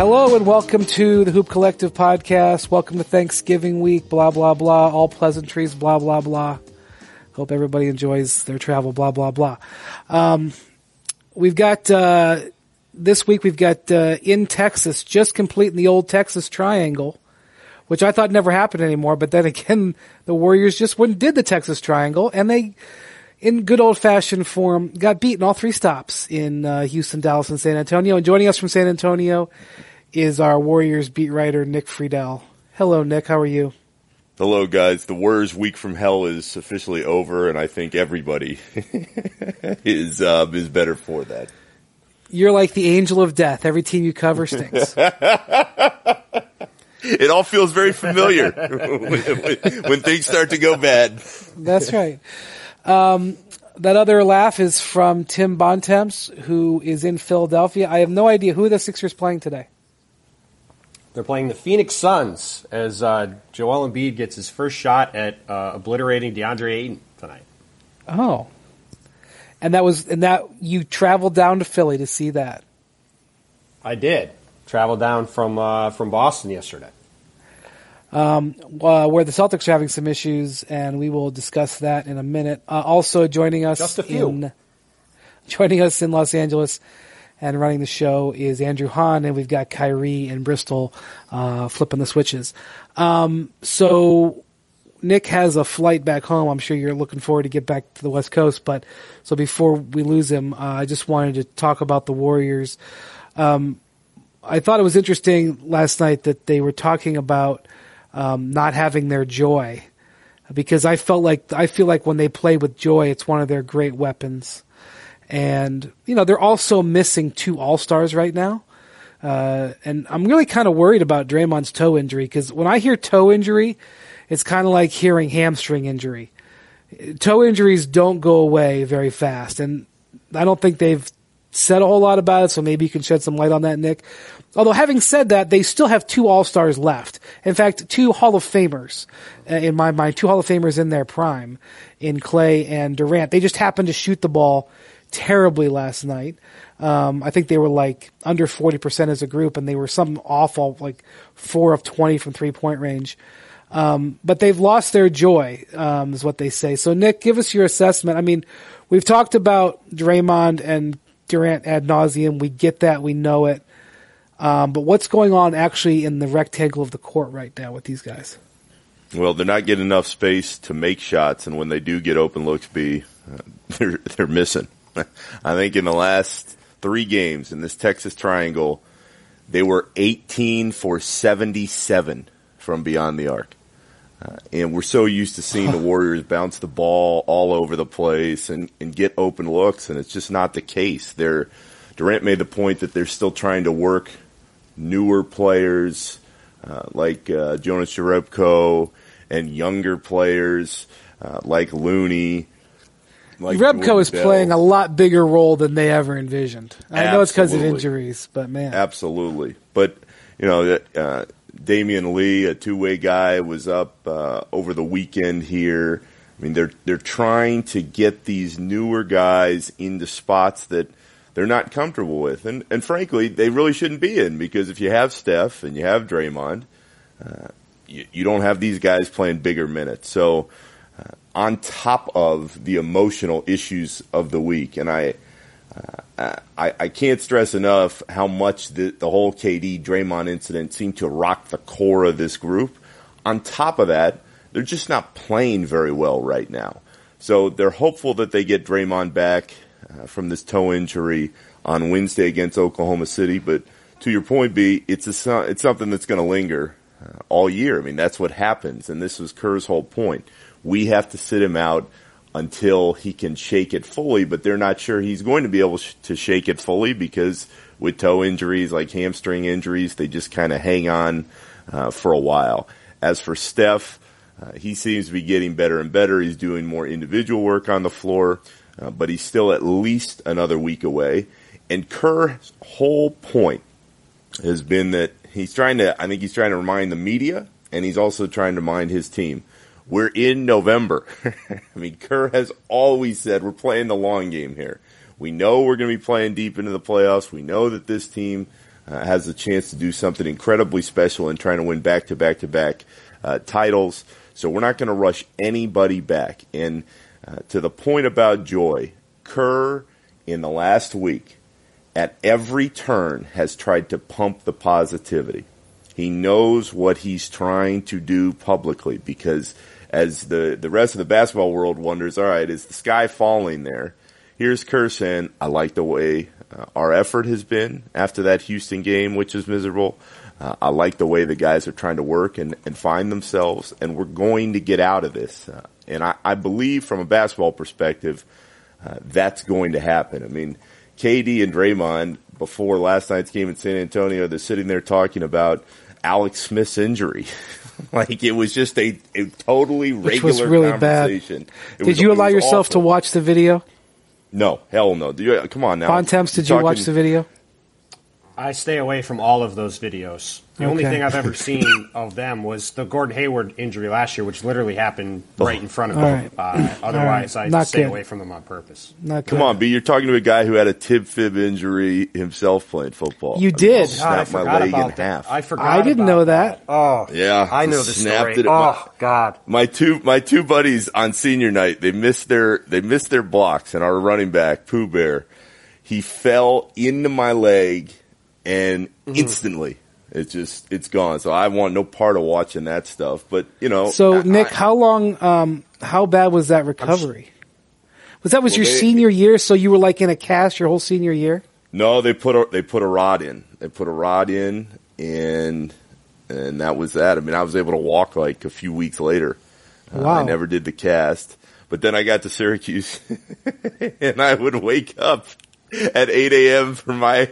Hello and welcome to the Hoop Collective podcast. Welcome to Thanksgiving week, blah, blah, blah. All pleasantries, blah, blah, blah. Hope everybody enjoys their travel, blah, blah, blah. Um, we've got, uh, this week we've got, uh, in Texas, just completing the old Texas triangle, which I thought never happened anymore. But then again, the Warriors just went and did the Texas triangle and they, in good old fashioned form, got beaten all three stops in uh, Houston, Dallas, and San Antonio. And joining us from San Antonio is our Warriors beat writer Nick Friedell. Hello, Nick. How are you? Hello, guys. The Warriors' week from hell is officially over, and I think everybody is uh, is better for that. You're like the angel of death. Every team you cover stinks. it all feels very familiar when, when, things start to go bad. That's right. Um, that other laugh is from Tim Bontemps, who is in Philadelphia. I have no idea who the Sixers playing today. They're playing the Phoenix Suns as uh, Joel Embiid gets his first shot at uh, obliterating DeAndre Ayton tonight. Oh, and that was and that you traveled down to Philly to see that. I did travel down from uh, from Boston yesterday. Um, uh, where the Celtics are having some issues, and we will discuss that in a minute. Uh, also joining us Just a few. in joining us in Los Angeles and running the show is Andrew Hahn, and we've got Kyrie and Bristol uh, flipping the switches. Um, so Nick has a flight back home. I'm sure you're looking forward to get back to the West Coast. But so before we lose him, uh, I just wanted to talk about the Warriors. Um, I thought it was interesting last night that they were talking about um, not having their joy because I felt like I feel like when they play with joy, it's one of their great weapons. And you know they're also missing two All Stars right now, uh, and I'm really kind of worried about Draymond's toe injury because when I hear toe injury, it's kind of like hearing hamstring injury. Toe injuries don't go away very fast, and I don't think they've said a whole lot about it. So maybe you can shed some light on that, Nick. Although having said that, they still have two All Stars left. In fact, two Hall of Famers uh, in my mind, two Hall of Famers in their prime in Klay and Durant. They just happened to shoot the ball terribly last night. Um, I think they were like under 40% as a group and they were some awful, like four of 20 from three point range. Um, but they've lost their joy, um, is what they say. So Nick, give us your assessment. I mean, we've talked about Draymond and Durant ad nauseum. We get that. We know it. Um, but what's going on actually in the rectangle of the court right now with these guys? Well, they're not getting enough space to make shots, and when they do get open looks, be they're they're missing. I think in the last three games in this Texas Triangle, they were 18 for 77 from beyond the arc. Uh, and we're so used to seeing the Warriors bounce the ball all over the place and, and get open looks, and it's just not the case. They're, Durant made the point that they're still trying to work newer players uh, like uh, Jonas Jerebko and younger players uh, like Looney. Like Rebko is playing a lot bigger role than they ever envisioned. I Absolutely. know it's because of injuries, but man, absolutely. But you know, uh, Damion Lee, a two-way guy, was up uh, over the weekend here. I mean, they're they're trying to get these newer guys into spots that they're not comfortable with, and and frankly, they really shouldn't be in because if you have Steph and you have Draymond, uh, you, you don't have these guys playing bigger minutes. So on top of the emotional issues of the week. And I, uh, I, I, can't stress enough how much the, the whole KD Draymond incident seemed to rock the core of this group. On top of that, they're just not playing very well right now. So they're hopeful that they get Draymond back uh, from this toe injury on Wednesday against Oklahoma City. But to your point, B, it's a, it's something that's going to linger uh, all year. I mean, that's what happens. And this was Kerr's whole point we have to sit him out until he can shake it fully, but they're not sure he's going to be able to shake it fully because with toe injuries like hamstring injuries, they just kind of hang on uh, for a while. As for Steph, uh, he seems to be getting better and better. He's doing more individual work on the floor, uh, but he's still at least another week away. And Kerr's whole point has been that he's trying to, I think he's trying to remind the media and he's also trying to remind his team we're in November. I mean, Kerr has always said we're playing the long game here. We know we're going to be playing deep into the playoffs. We know that this team uh, has a chance to do something incredibly special in trying to win back to back to back titles. So we're not going to rush anybody back. And uh, to the point about joy, Kerr in the last week at every turn has tried to pump the positivity. He knows what he's trying to do publicly because as the, the rest of the basketball world wonders, all right, is the sky falling there? Here's Kerr saying, I like the way uh, our effort has been after that Houston game, which was miserable. Uh, I like the way the guys are trying to work and, and find themselves, and we're going to get out of this. Uh, and I, I, believe from a basketball perspective, uh, that's going to happen. I mean, KD and Draymond, before last night's game in San Antonio, they're sitting there talking about Alex Smith's injury. like it was just a, a totally Which regular was really conversation. Bad. Did was, you allow yourself awful. to watch the video? No, hell no. You, come on now. Bontemps, did you talking, watch the video? I stay away from all of those videos. The okay. only thing I've ever seen of them was the Gordon Hayward injury last year, which literally happened right in front of me. Right. Uh, otherwise, right. I stay good. away from them on purpose. Not Come on, B. You're talking to a guy who had a tib fib injury himself playing football. You I did. Mean, snapped my leg in half. I forgot. I didn't know that. that. Oh, yeah. I know the snapped story. It oh my, God. My two my two buddies on senior night they missed their they missed their blocks, and our running back Pooh Bear, he fell into my leg and mm-hmm. instantly it's just it's gone. So I want no part of watching that stuff. But you know, so I, Nick, I, how long? Um, how bad was that recovery? Was that was well, your they, senior year? So you were like in a cast your whole senior year? No, they put a they put a rod in. They put a rod in, and and that was that. I mean, I was able to walk like a few weeks later. Wow. Uh, I never did the cast, but then I got to Syracuse, and I would wake up at 8 a.m. for my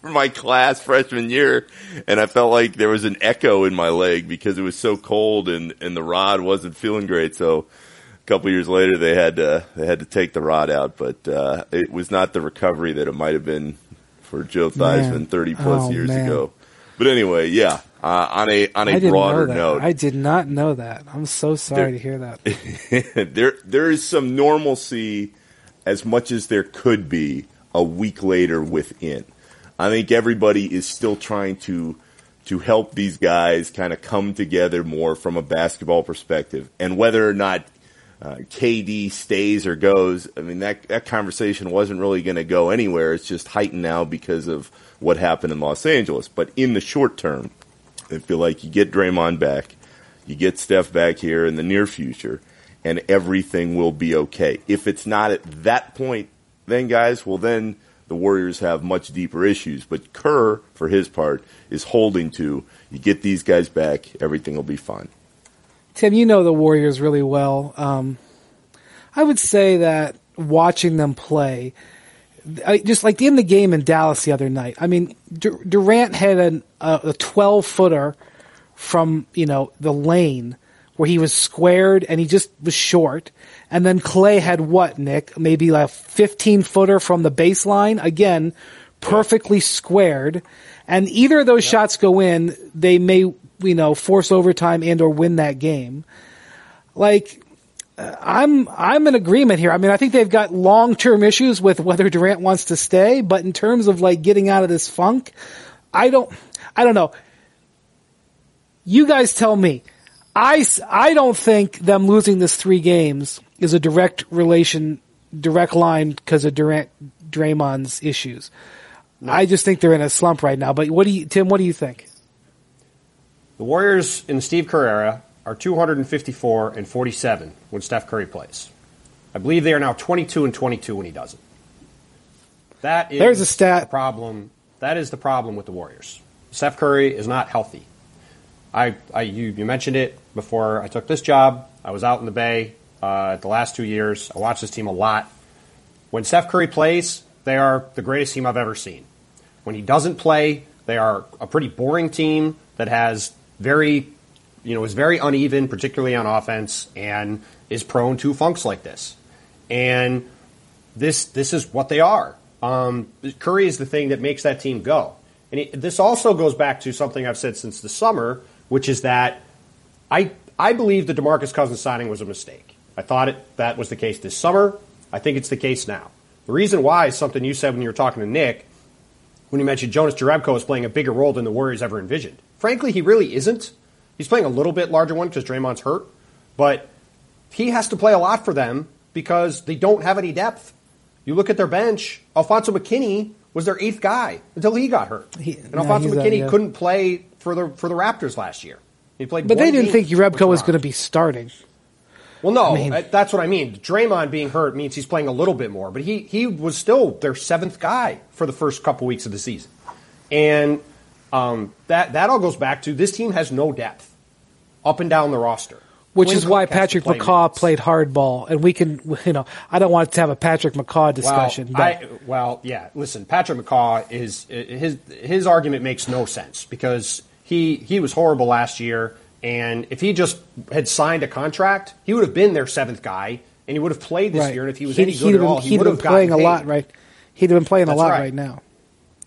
for my class freshman year, and I felt like there was an echo in my leg because it was so cold and and the rod wasn't feeling great. So a couple years later, they had to they had to take the rod out, but uh, it was not the recovery that it might have been for Joe Theismann thirty plus oh, years man. ago. But anyway, yeah. Uh, on a on a broader note, I did not know that. I'm so sorry there, to hear that. there there is some normalcy, as much as there could be a week later within. I think everybody is still trying to to help these guys kind of come together more from a basketball perspective. And whether or not uh, KD stays or goes, I mean that that conversation wasn't really going to go anywhere. It's just heightened now because of what happened in Los Angeles. But in the short term, I feel like you get Draymond back, you get Steph back here in the near future, and everything will be okay. If it's not at that point, then guys, well then the Warriors have much deeper issues. But Kerr, for his part, is holding to you get these guys back, everything will be fine. Tim, you know the Warriors really well. Um, I would say that watching them play, I, just like in the game in Dallas the other night. I mean, Durant had an, a twelve footer from you know the lane where he was squared and he just was short. And then Klay had what, Nick? Maybe like a 15 footer from the baseline. Again, perfectly squared. And either of those yep. shots go in, they may, you know, force overtime and or win that game. Like, uh, I'm I'm in agreement here. I mean, I think they've got long term issues with whether Durant wants to stay, but in terms of like getting out of this funk, I don't I don't know. You guys tell me. I, I don't think them losing this three games is a direct relation, direct line because of Durant, Draymond's issues. No. I just think they're in a slump right now. But what do you, Tim? What do you think? The Warriors in Steve Kerr era are 254 and 47 when Steph Curry plays. I believe they are now 22 and 22 when he doesn't. That is There's a stat. The problem. That is the problem with the Warriors. Steph Curry is not healthy. I, I you, you mentioned it before I took this job. I was out in the Bay uh, the last two years. I watched this team a lot. When Steph Curry plays, they are the greatest team I've ever seen. When he doesn't play, they are a pretty boring team that has very, you know, is very uneven, particularly on offense, and is prone to funks like this. And this this is what they are. Um, Curry is the thing that makes that team go. And it, this also goes back to something I've said since the summer, which is that I I believe the DeMarcus Cousins signing was a mistake. I thought it, that was the case this summer. I think it's the case now. The reason why is something you said when you were talking to Nick. when you mentioned Jonas Jerebko is playing a bigger role than the Warriors ever envisioned. Frankly, he really isn't. He's playing a little bit larger one because Draymond's hurt, but he has to play a lot for them because they don't have any depth. You look at their bench, Alfonso McKinnie was their eighth guy until he got hurt. He- and no, Alfonso he's a- yeah. couldn't play for the for the Raptors last year. He played But they didn't think Jerebko with was going to be starting. Well, no, mean- uh, that's what I mean. Draymond being hurt means he's playing a little bit more, but he he was still their seventh guy for the first couple weeks of the season, and um, that that all goes back to this team has no depth up and down the roster, Which Quinn is why Cook Patrick play McCaw minutes. played hardball, and we can, you know, I don't want to have a Patrick McCaw discussion. Well, but I, well, yeah. Listen, Patrick McCaw is his his argument makes no sense because he he was horrible last year, and if he just had signed a contract, he would have been their seventh guy, and he would have played this right. year. And if he was He'd- any good at been- all, he he'd have playing a lot, right? He'd have been playing a lot right. right now.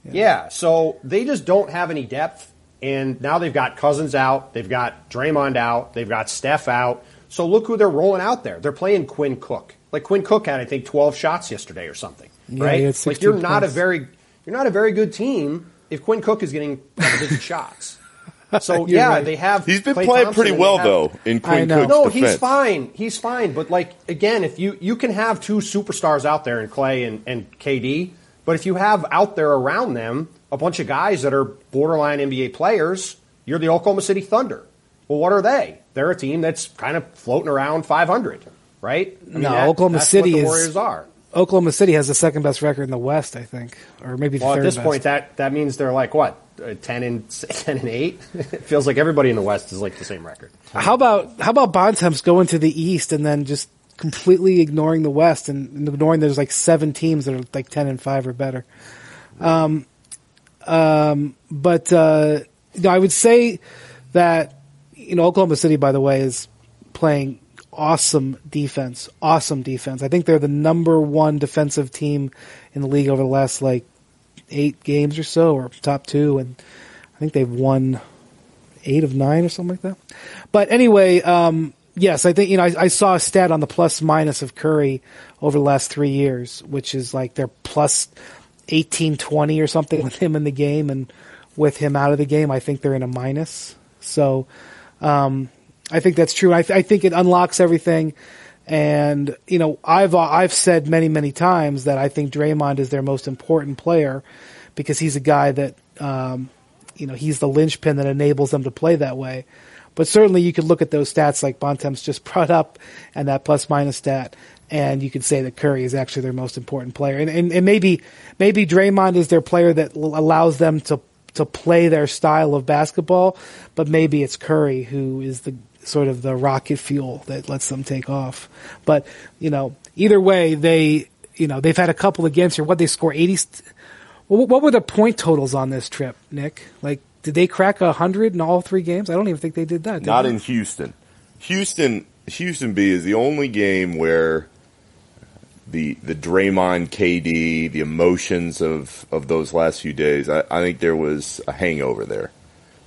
Yeah, so they just don't have any depth, and now they've got Cousins out, they've got Draymond out, they've got Steph out. So look who they're rolling out there. They're playing Quinn Cook. Like Quinn Cook had, I think, twelve shots yesterday or something. Yeah, right? he like you're not a very you're not a very good team if Quinn Cook is getting double-digit shots. So yeah, right. they have. He's been Klay playing Thompson pretty well have- though in I Quinn know. Cook's no, defense. he's fine. He's fine. But like again, if you you can have two superstars out there in Klay and, and KD, but if you have out there around them a bunch of guys that are borderline NBA players, you're the Oklahoma City Thunder. Well, what are they? They're a team that's kind of floating around 500, right? I No, Oklahoma that's City what the is- Warriors are. Oklahoma City has the second best record in the West, I think, or maybe the Well, third at this best. point, that that means they're like what uh, 10 and 10 and 8. it feels like everybody in the West is like the same record. How about how about Bontemps going to the East and then just completely ignoring the West and, ignoring there's like seven teams that are like ten and five or better. Um, um, but uh, I would say that you know Oklahoma City, by the way, is playing awesome defense. Awesome defense. I think they're the number one defensive team in the league over the last like eight games or so, or top two, and I think they've won eight of nine or something like that. But anyway, um, yes, I think you know I, I saw a stat on the plus minus of Curry over the last three years, which is like they're plus eighteen twenty or something with him in the game, and with him out of the game, I think they're in a minus. So um, I think that's true. I, th- I think it unlocks everything. And you know, I've I've said many many times that I think Draymond is their most important player because he's a guy that um, you know he's the linchpin that enables them to play that way. But certainly, you could look at those stats like Bontemps just brought up, and that plus minus stat, and you could say that Curry is actually their most important player. And and, and maybe maybe Draymond is their player that allows them to to play their style of basketball, but maybe it's Curry who is the sort of the rocket fuel that lets them take off. But you know, either way, they you know they've had a couple against here. What they score eighty. What, what were the point totals on this trip, Nick? Like, did they crack a hundred in all three games? I don't even think they did that. did Not they? in Houston. Houston Houston B is the only game where the the Draymond KD, the emotions of, of those last few days, I, I think there was a hangover there.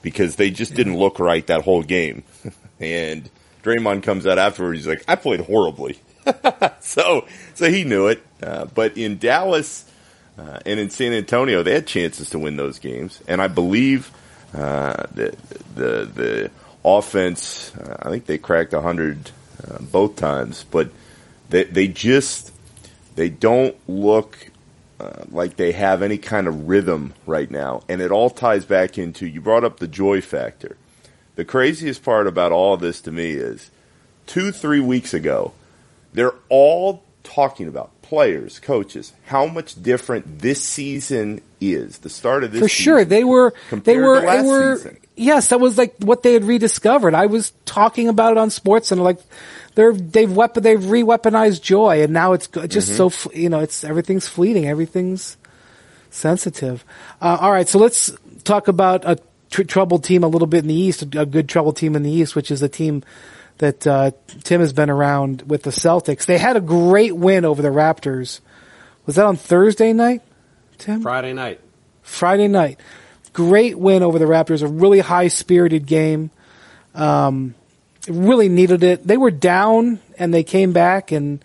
Because they just didn't look right that whole game. and Draymond comes out afterwards, he's like, I played horribly. so so he knew it. Uh, but in Dallas uh, and in San Antonio, they had chances to win those games, and I believe uh, the the the offense. Uh, I think they cracked hundred uh, both times, but they they just they don't look uh, like they have any kind of rhythm right now, and it all ties back into you brought up the joy factor. The craziest part about all this to me is two three weeks ago they're all talking about players, coaches, how much different this season is. The start of this for sure they were they were they were season. yes that was like what they had rediscovered i was talking about it on sports and like they're they've weapon they've re-weaponized joy and now it's just Mm-hmm. so you know it's everything's fleeting everything's sensitive uh, all right so let's talk about a tr- troubled team a little bit in the east a good troubled team in the east which is a team that uh, tim has been around with the celtics they had a great win over the raptors was that on thursday night tim Friday night. Friday night. Great win over the Raptors. A really high spirited game. Um, really needed it. They were down and they came back and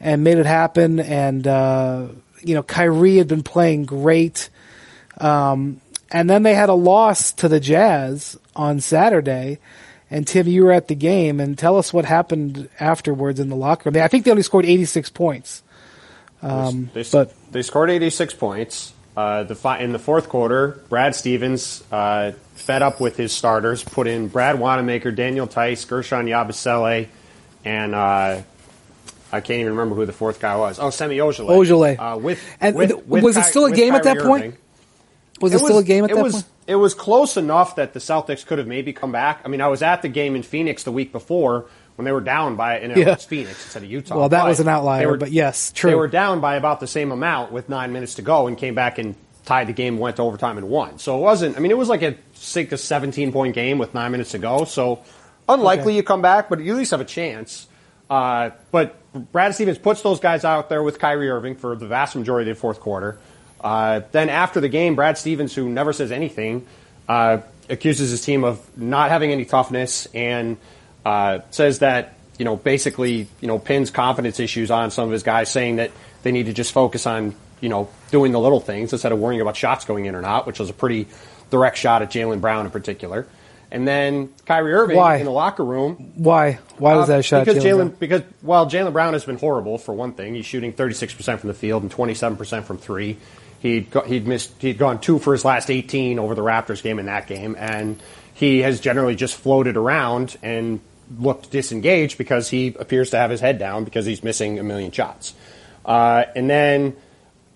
and made it happen. And uh, you know, Kyrie had been playing great. Um, and then they had a loss to the Jazz on Saturday. And Tim, you were at the game, and tell us what happened afterwards in the locker room. I think they only scored 86 points. Um, they, but they scored 86 points. Uh, the fi- in the fourth quarter, Brad Stevens, uh, fed up with his starters, put in Brad Wanamaker, Daniel Theis, Guerschon Yabusele, and uh, I can't even remember who the fourth guy was. Oh, Semi Ojeleye. Ojeleye. Uh, with, And with, th- with was it still a game at that Kyrie point? Was it, still a game at it that was, point? It was close enough that the Celtics could have maybe come back. I mean, I was at the game in Phoenix the week before when they were down by, and Yeah. it's Phoenix instead of Utah. Well, that but was an outlier, were- but yes, true. They were down by about the same amount with nine minutes to go and came back and tied the game, went to overtime and won. So it wasn't, I mean, it was like a six to 17 point game with nine minutes to go. So unlikely Okay. you come back, but you at least have a chance. Uh, but Brad Stevens puts those guys out there with Kyrie Irving for the vast majority of the fourth quarter. Uh, then after the game, Brad Stevens, who never says anything, uh, accuses his team of not having any toughness and uh, says that you know basically you know pins confidence issues on some of his guys, saying that they need to just focus on you know doing the little things instead of worrying about shots going in or not, which was a pretty direct shot at Jaylen Brown in particular. And then Kyrie Irving Why? in the locker room Why? Why was uh, that a shot? Because Jaylen because well, Jaylen Brown has been horrible for one thing. He's shooting 36 percent from the field and 27 percent from three. He'd go, he'd missed he'd gone two for his last 18 over the Raptors game in that game, and he has generally just floated around and looked disengaged because he appears to have his head down because he's missing a million shots. Uh, and then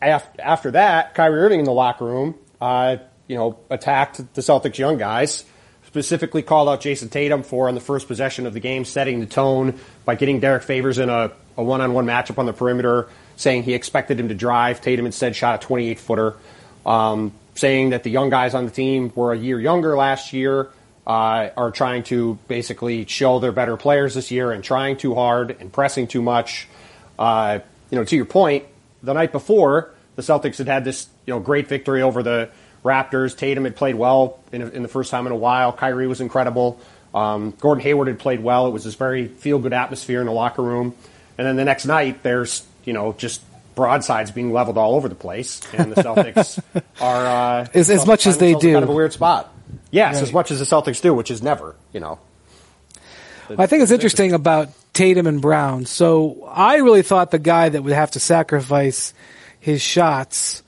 after, after that, Kyrie Irving in the locker room, uh, you know, attacked the Celtics young guys specifically called out Jayson Tatum for on the first possession of the game, setting the tone by getting Derrick Favors in a, a one-on-one matchup on the perimeter, saying he expected him to drive. Tatum instead shot a 28-footer, um, saying that the young guys on the team were a year younger last year, uh, are trying to basically show they're better players this year and trying too hard and pressing too much. Uh, you know, to your point, the night before the Celtics had had this you know great victory over the Raptors. Tatum had played well in, in the first time in a while. Kyrie was incredible. Um, Gordon Hayward had played well. It was this very feel good atmosphere in the locker room. And then the next night, there's you know just broadsides being leveled all over the place, and the Celtics are uh, As- as much as they do. kind of a weird spot. Yes, Right. as much as the Celtics do, which is never, you know. I think it's interesting about Tatum and Brown. So I really thought the guy that would have to sacrifice his shots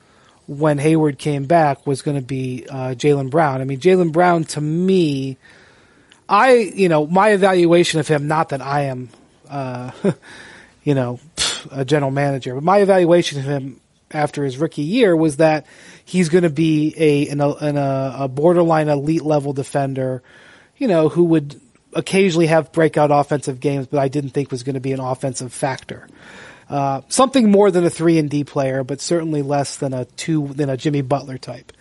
when Hayward came back was going to be uh, Jaylen Brown. I mean, Jaylen Brown to me, I you know my evaluation of him. Not that I am, uh, you know, a general manager, but my evaluation of him after his rookie year was that he's going to be a an, an, a borderline elite level defender, you know, who would occasionally have breakout offensive games, but I didn't think was going to be an offensive factor. Uh, something more than a three and D player, but certainly less than a two than a Jimmy Butler type.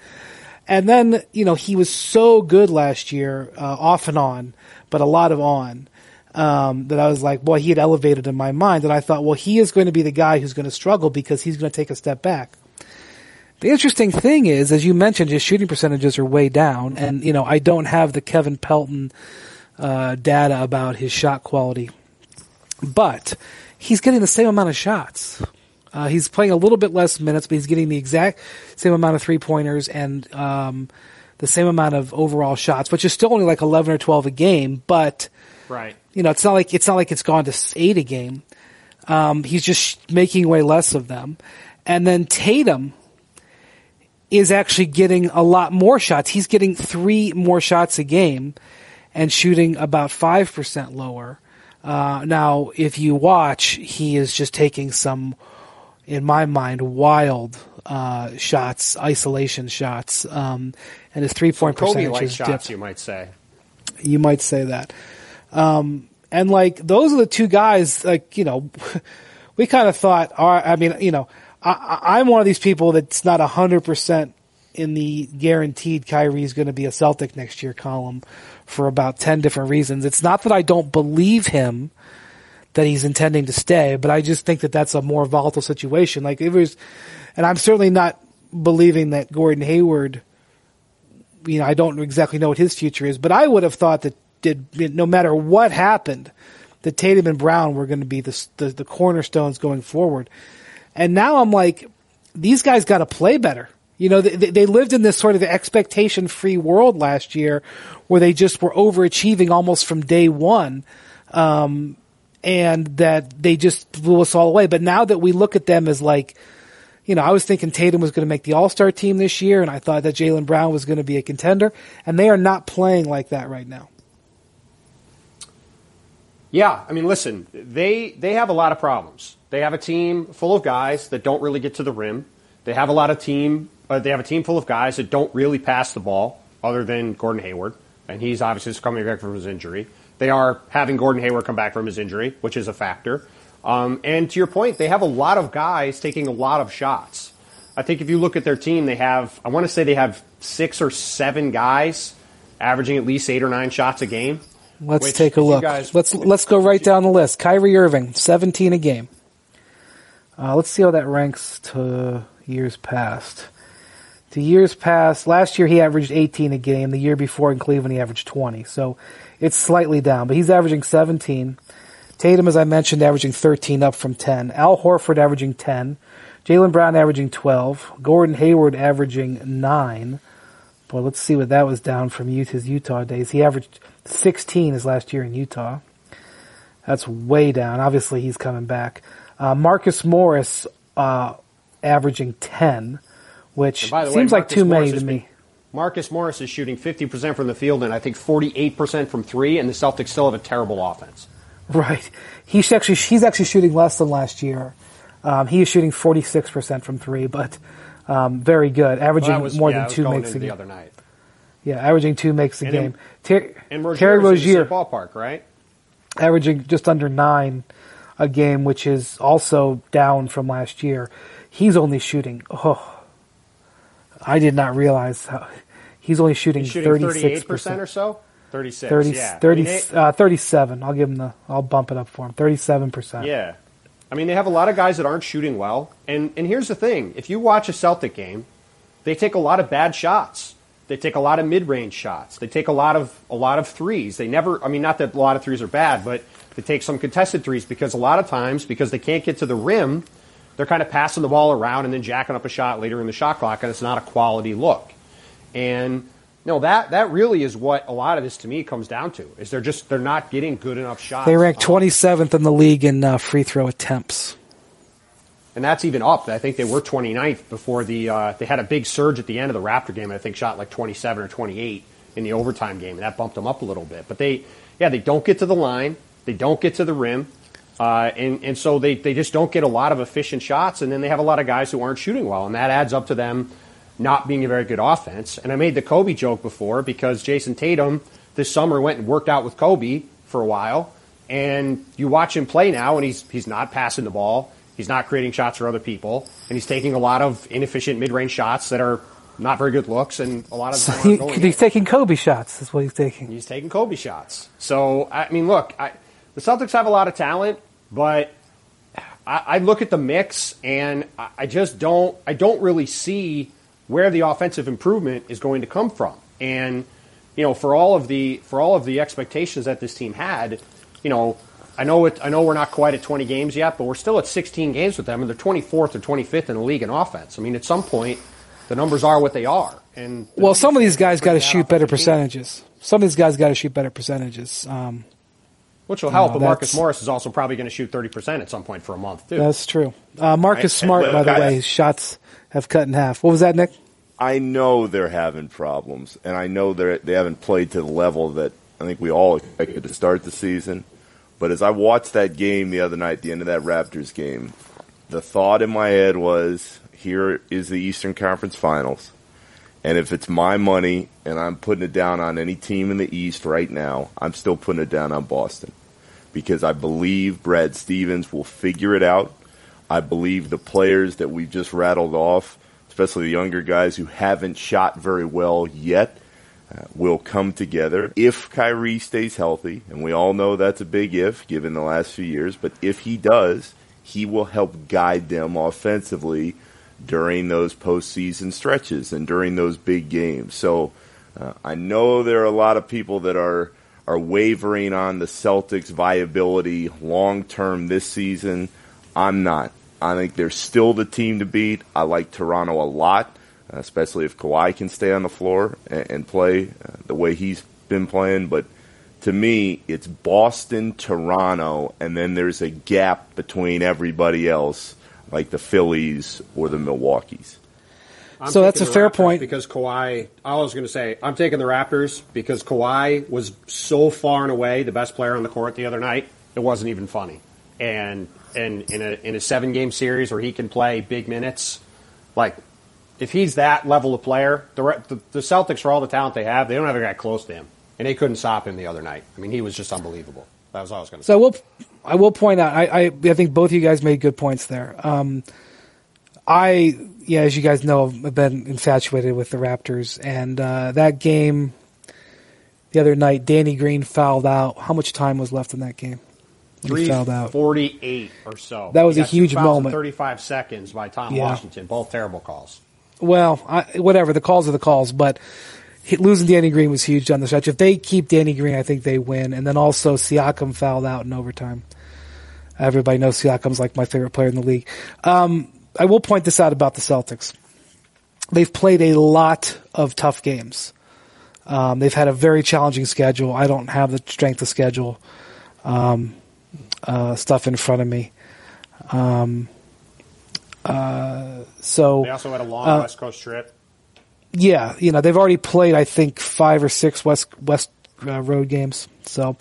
And then you know he was so good last year, uh, off and on, but a lot of on. Um, that I was like, boy, he had elevated in my mind, and I thought, well, he is going to be the guy who's going to struggle because he's going to take a step back. The interesting thing is, as you mentioned, his shooting percentages are way down, and you know I don't have the Kevin Pelton uh, data about his shot quality, but he's getting the same amount of shots. Uh, he's playing a little bit less minutes, but he's getting the exact same amount of three pointers and um, the same amount of overall shots, which is still only like eleven or twelve a game. But Right. you know, it's not like it's not like it's gone to eight a game. Um, he's just making way less of them, and then Tatum is actually getting a lot more shots. He's getting three more shots a game and shooting about 5% lower. Uh, now, if you watch, he is just taking some, in my mind, wild uh, shots, isolation shots, um, and his three point percentage Kobe-like is shots, dipped. you might say. You might say that. Um, and like those are the two guys. Like you know, we kind of thought. Right, I mean, you know, I, I'm one of these people that's not hundred percent in the guaranteed Kyrie is going to be a Celtic next year column for about ten different reasons. It's not that I don't believe him that he's intending to stay, but I just think that that's a more volatile situation. Like it was, and I'm certainly not believing that Gordon Hayward you know, I don't exactly know what his future is, but I would have thought that did no matter what happened, that Tatum and Brown were going to be the, the the cornerstones going forward. And now I'm like, these guys got to play better. You know, they, they lived in this sort of expectation free world last year where they just were overachieving almost from day one. Um, and that they just blew us all away. But now that we look at them as like, you know, I was thinking Tatum was going to make the All Star team this year, and I thought that Jaylen Brown was going to be a contender, and they are not playing like that right now. Yeah, I mean, listen, they they have a lot of problems. They have a team full of guys that don't really get to the rim. They have a lot of team. Uh, they have a team full of guys that don't really pass the ball, other than Gordon Hayward, and he's obviously just coming back from his injury. They are having Gordon Hayward come back from his injury, which is a factor. Um, and to your point, they have a lot of guys taking a lot of shots. I think if you look at their team, they have, I want to say they have six or seven guys averaging at least eight or nine shots a game. Let's which, take a look. Guys, let's let's go right down the list. Kyrie Irving, 17 a game. Uh, let's see how that ranks to years past. To years past, last year he averaged 18 a game. The year before in Cleveland he averaged 20. So it's slightly down, but he's averaging 17. Tatum, as I mentioned, averaging 13 up from 10. Al Horford averaging 10. Jaylen Brown averaging 12. Gordon Hayward averaging 9. Boy, let's see what that was down from his Utah days. He averaged 16 his last year in Utah. That's way down. Obviously, he's coming back. Uh, Marcus Morris uh, averaging 10, which seems way, like too Morris many to me. Marcus Morris is shooting 50% from the field and I think 48% from three, and the Celtics still have a terrible offense. Right. He's actually he's actually shooting less than last year. Um, he is shooting 46% from three, but um, very good, averaging well, was, more yeah, than two makes a game. The other night. Yeah, averaging two makes a and game. Ter- and Rozier Terry Rozier, ballpark, right? Averaging just under nine a game, which is also down from last year. He's only shooting. Oh, I did not realize how he's only shooting thirty six percent or so. 36, 30, yeah. 30 I mean, they, uh, 37. I'll give him the, I'll bump it up for him. 37%. Yeah. I mean, they have a lot of guys that aren't shooting well. And, and here's the thing if you watch a Celtic game, they take a lot of bad shots. They take a lot of mid-range shots. They take a lot of a lot of threes. They never. I mean, not that a lot of threes are bad, but they take some contested threes because a lot of times because they can't get to the rim, they're kind of passing the ball around and then jacking up a shot later in the shot clock, and it's not a quality look. And no, that that really is what a lot of this to me comes down to. Is they're just they're not getting good enough shots. They rank 27th in the league in uh, free throw attempts. And that's even up. I think they were 29th before the uh, they had a big surge at the end of the Raptor game. I think shot like 27 or 28 in the overtime game, and that bumped them up a little bit. But they, yeah, they don't get to the line. They don't get to the rim. Uh, and, and so they, they just don't get a lot of efficient shots, and then they have a lot of guys who aren't shooting well, and that adds up to them not being a very good offense. And I made the Kobe joke before because Jayson Tatum this summer went and worked out with Kobe for a while, and you watch him play now, and he's he's not passing the ball, he's not creating shots for other people, and he's taking a lot of inefficient mid-range shots that are not very good looks, and a lot of so he, he's taking Kobe shots. Is what he's taking. He's taking Kobe shots. So I mean, look, I, the Celtics have a lot of talent. But I, I look at the mix and I just don't I don't really see where the offensive improvement is going to come from. And you know, for all of the for all of the expectations that this team had, you know, I know it. I know we're not quite at 20 games yet, but we're still at 16 games with them, and they're 24th or 25th in the league in offense. I mean, at some point, the numbers are what they are. And well, some of these guys got to shoot better percentages. Some of these guys got to shoot better percentages. Um, which will help, uh, but Marcus Morris is also probably going to shoot 30% at some point for a month, too. That's true. Uh, Marcus right? Smart, by the way, his shots have cut in half. What was that, Nick? I know they're having problems, and I know they they haven't played to the level that I think we all expected to start the season. But as I watched that game the other night, the end of that Raptors game, the thought in my head was, here is the Eastern Conference Finals. And if it's my money and I'm putting it down on any team in the East right now, I'm still putting it down on Boston because I believe Brad Stevens will figure it out. I believe the players that we've just rattled off, especially the younger guys who haven't shot very well yet, uh, will come together if Kyrie stays healthy, and we all know that's a big if given the last few years, but if he does, he will help guide them offensively during those postseason stretches and during those big games. So uh, I know there are a lot of people that are are wavering on the Celtics' viability long term this season. I'm not. I think they're still the team to beat. I like Toronto a lot. especially if Kawhi can stay on the floor and, and play uh, the way he's been playing. But to me, it's Boston, Toronto, and then there's a gap between everybody else, like the Phillies or the Milwaukee's. I'm So that's a fair Raptors point. because Kawhi. I was going to say I'm taking the Raptors because Kawhi was so far and away the best player on the court the other night. It wasn't even funny. And and in a in a seven game series where he can play big minutes, like if he's that level of player, the the, the Celtics for all the talent they have, they don't have a guy close to him, and they couldn't stop him the other night. I mean, he was just unbelievable. That was all I was going to say. So I will, I will point out. I, I, I think both of you guys made good points there. Um, I, yeah, as you guys know, I've been infatuated with the Raptors, and uh, that game the other night, Danny Green fouled out. How much time was left in that game? Fouled out. 348 or so. That was a huge moment. 35 seconds by Tom Yeah. Washington. Both terrible calls. Well, I, whatever the calls are the calls, but losing Danny Green was huge down the stretch. If they keep Danny Green, I think they win. And then also Siakam fouled out in overtime. Everybody knows Siakam's like my favorite player in the league. Um, I will point this out about the Celtics. They've played a lot of tough games. Um, they've had a very challenging schedule. I don't have the strength of schedule um, uh, stuff in front of me. Um, uh, so They also had a long Uh, West Coast trip. yeah, you know they've already played I think five or six West West uh, road games. So,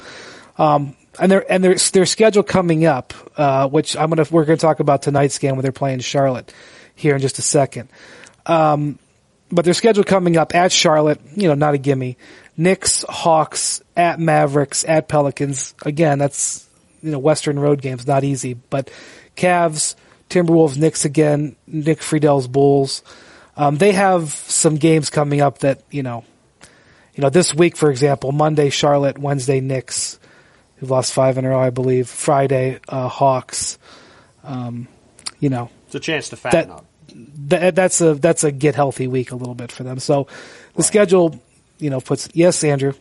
um, and their and their their schedule coming up, uh, which I'm gonna we're gonna talk about tonight's game where they're playing Charlotte here in just a second. Um, but their schedule coming up at Charlotte, you know, not a gimme. Knicks, Hawks, at Mavericks, at Pelicans. Again, that's you know Western road games, not easy. But Cavs, Timberwolves, Knicks again. Nick Friedell's Bulls. Um, they have some games coming up that you know, you know, this week, for example, Monday Charlotte, Wednesday Knicks, who've lost five in a row, I believe. Friday uh, Hawks. Um, you know, It's a chance to fatten that- up. that, that's a that's a get healthy week a little bit for them. So the schedule, you know, puts yes, Andrew.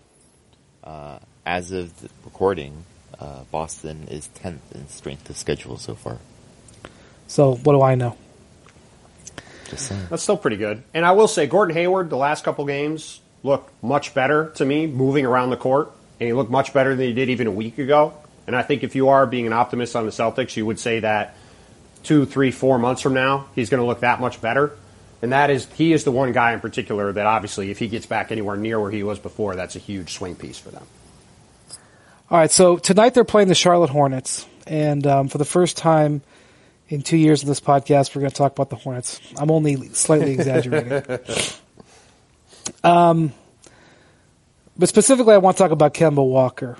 As of the recording, uh, Boston is 10th in strength of schedule so far. So what do I know? Just saying. That's still pretty good. And I will say, Gordon Hayward, the last couple games looked much better to me, moving around the court, and he looked much better than he did even a week ago. And I think if you are being an optimist on the Celtics, you would say that two, three, four months from now, he's going to look that much better. And that is, he is the one guy in particular that obviously, if he gets back anywhere near where he was before, that's a huge swing piece for them. All right, so tonight they're playing the Charlotte Hornets, and um, for the first time in two years of this podcast, we're going to talk about the Hornets. I'm only slightly exaggerating. um, but specifically, I want to talk about Kemba Walker.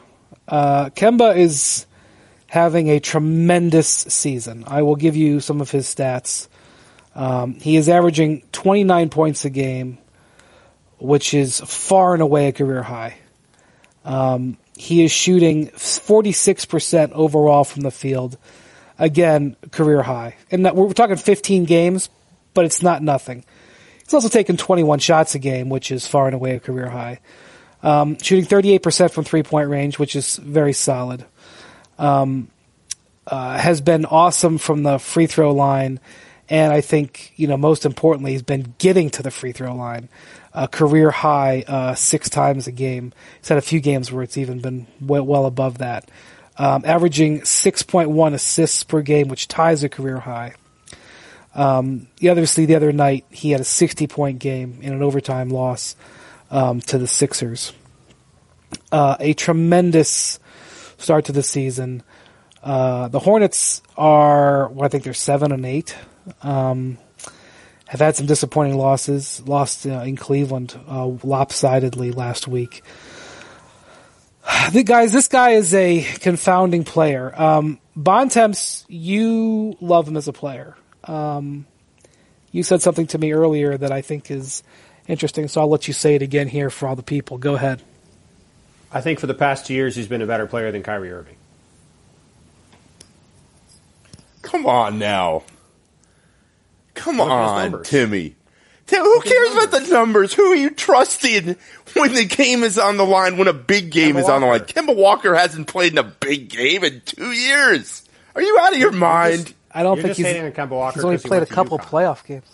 Uh, Kemba is having a tremendous season. I will give you some of his stats. Um, he is averaging 29 points a game, which is far and away a career high. Um, he is shooting 46% overall from the field. Again, career high. And we're talking 15 games, but it's not nothing. He's also taking 21 shots a game, which is far and away a career high. Um, shooting 38% from three point range, which is very solid. Um, uh, has been awesome from the free throw line. And I think, you know, most importantly, he's been getting to the free throw line. A career high uh, six times a game. He's had a few games where it's even been well, well above that. Um, averaging 6.1 assists per game, which ties a career high. Um, obviously the other night he had a 60 point game in an overtime loss um, to the Sixers. Uh, a tremendous start to the season. Uh, the Hornets are, well, I think they're seven and eight. Um, have had some disappointing losses. Lost uh, in Cleveland uh, lopsidedly last week. The guys, this guy is a confounding player. Um, Bontemps, you love him as a player. Um, you said something to me earlier that I think is interesting, so I'll let you say it again here for all the people. Go ahead. I think for the past two years, he's been a better player than Kyrie Irving. Come on now. Come Look on. Timmy. Tim, who cares about the numbers? Who are you trusting when the game is on the line, when a big game Kemba is on the line? Walker. Kemba Walker hasn't played in a big game in two years. Are you out of your mind? I don't You're think just he's, hating on Kemba Walker he's only 'cause he played a couple UConn. playoff games.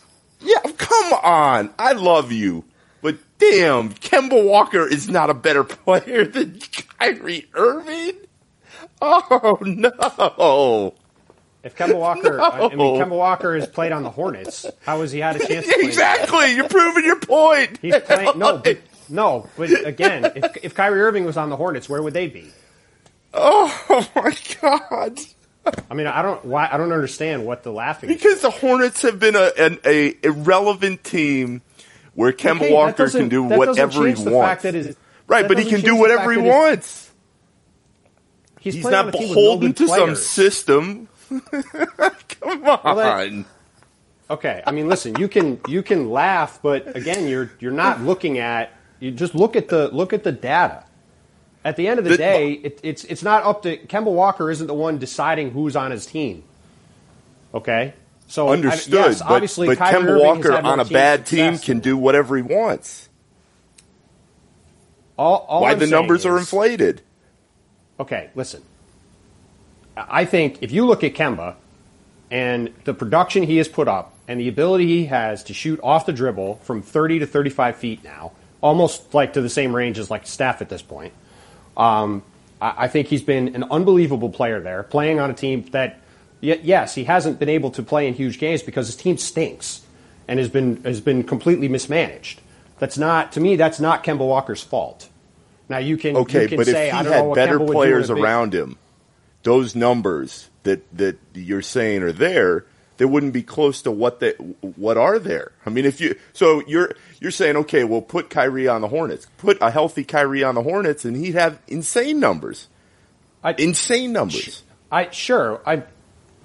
Yeah, come on, I love you, but damn, Kemba Walker is not a better player than Kyrie Irving. Oh no! If Kemba Walker, No. I, mean, Kemba Walker has played on the Hornets. How has he had a chance? to play Exactly, you're proving your point. He's playing. No, but, no, but again, if, if Kyrie Irving was on the Hornets, where would they be? Oh my god! I mean, I don't. Why? I don't understand what the laughing. is. Because the Hornets have been a an a irrelevant team where Kemba Okay, Walker can do that whatever he change the wants. fact that his- right, that but he can do whatever he wants. He's, He's not a team with no beholden good to some system. Come on. that- Okay, I mean, listen, you can you can laugh, but again, you're you're not looking at you just look at the look at the data. At the end of the The- day, it, it's it's not up to Kemba Walker isn't the one deciding who's on his team. Okay, so I- Understood, yes, but, obviously, but Kyrie Kemba Irving Walker on a bad team can do whatever he wants. All, all Why I'm the numbers are inflated? Okay, listen. I think if you look at Kemba and the production he has put up and the ability he has to shoot off the dribble from 30 to 35 feet now, almost like to the same range as like Steph at this point, um, I, I think he's been an unbelievable player there, playing on a team that, y- yes, he hasn't been able to play in huge games because his team stinks and has been has been completely mismanaged. That's not to me. That's not Kemba Walker's fault. Now you can Okay, you can but say if he I don't know had better Kemba would do in players around him, those numbers that that you're saying are there, they wouldn't be close to what they what are there. I mean, if you so you're you're saying okay, well, put Kyrie on the Hornets, put a healthy Kyrie on the Hornets, and he'd have insane numbers, I, insane numbers. I sure I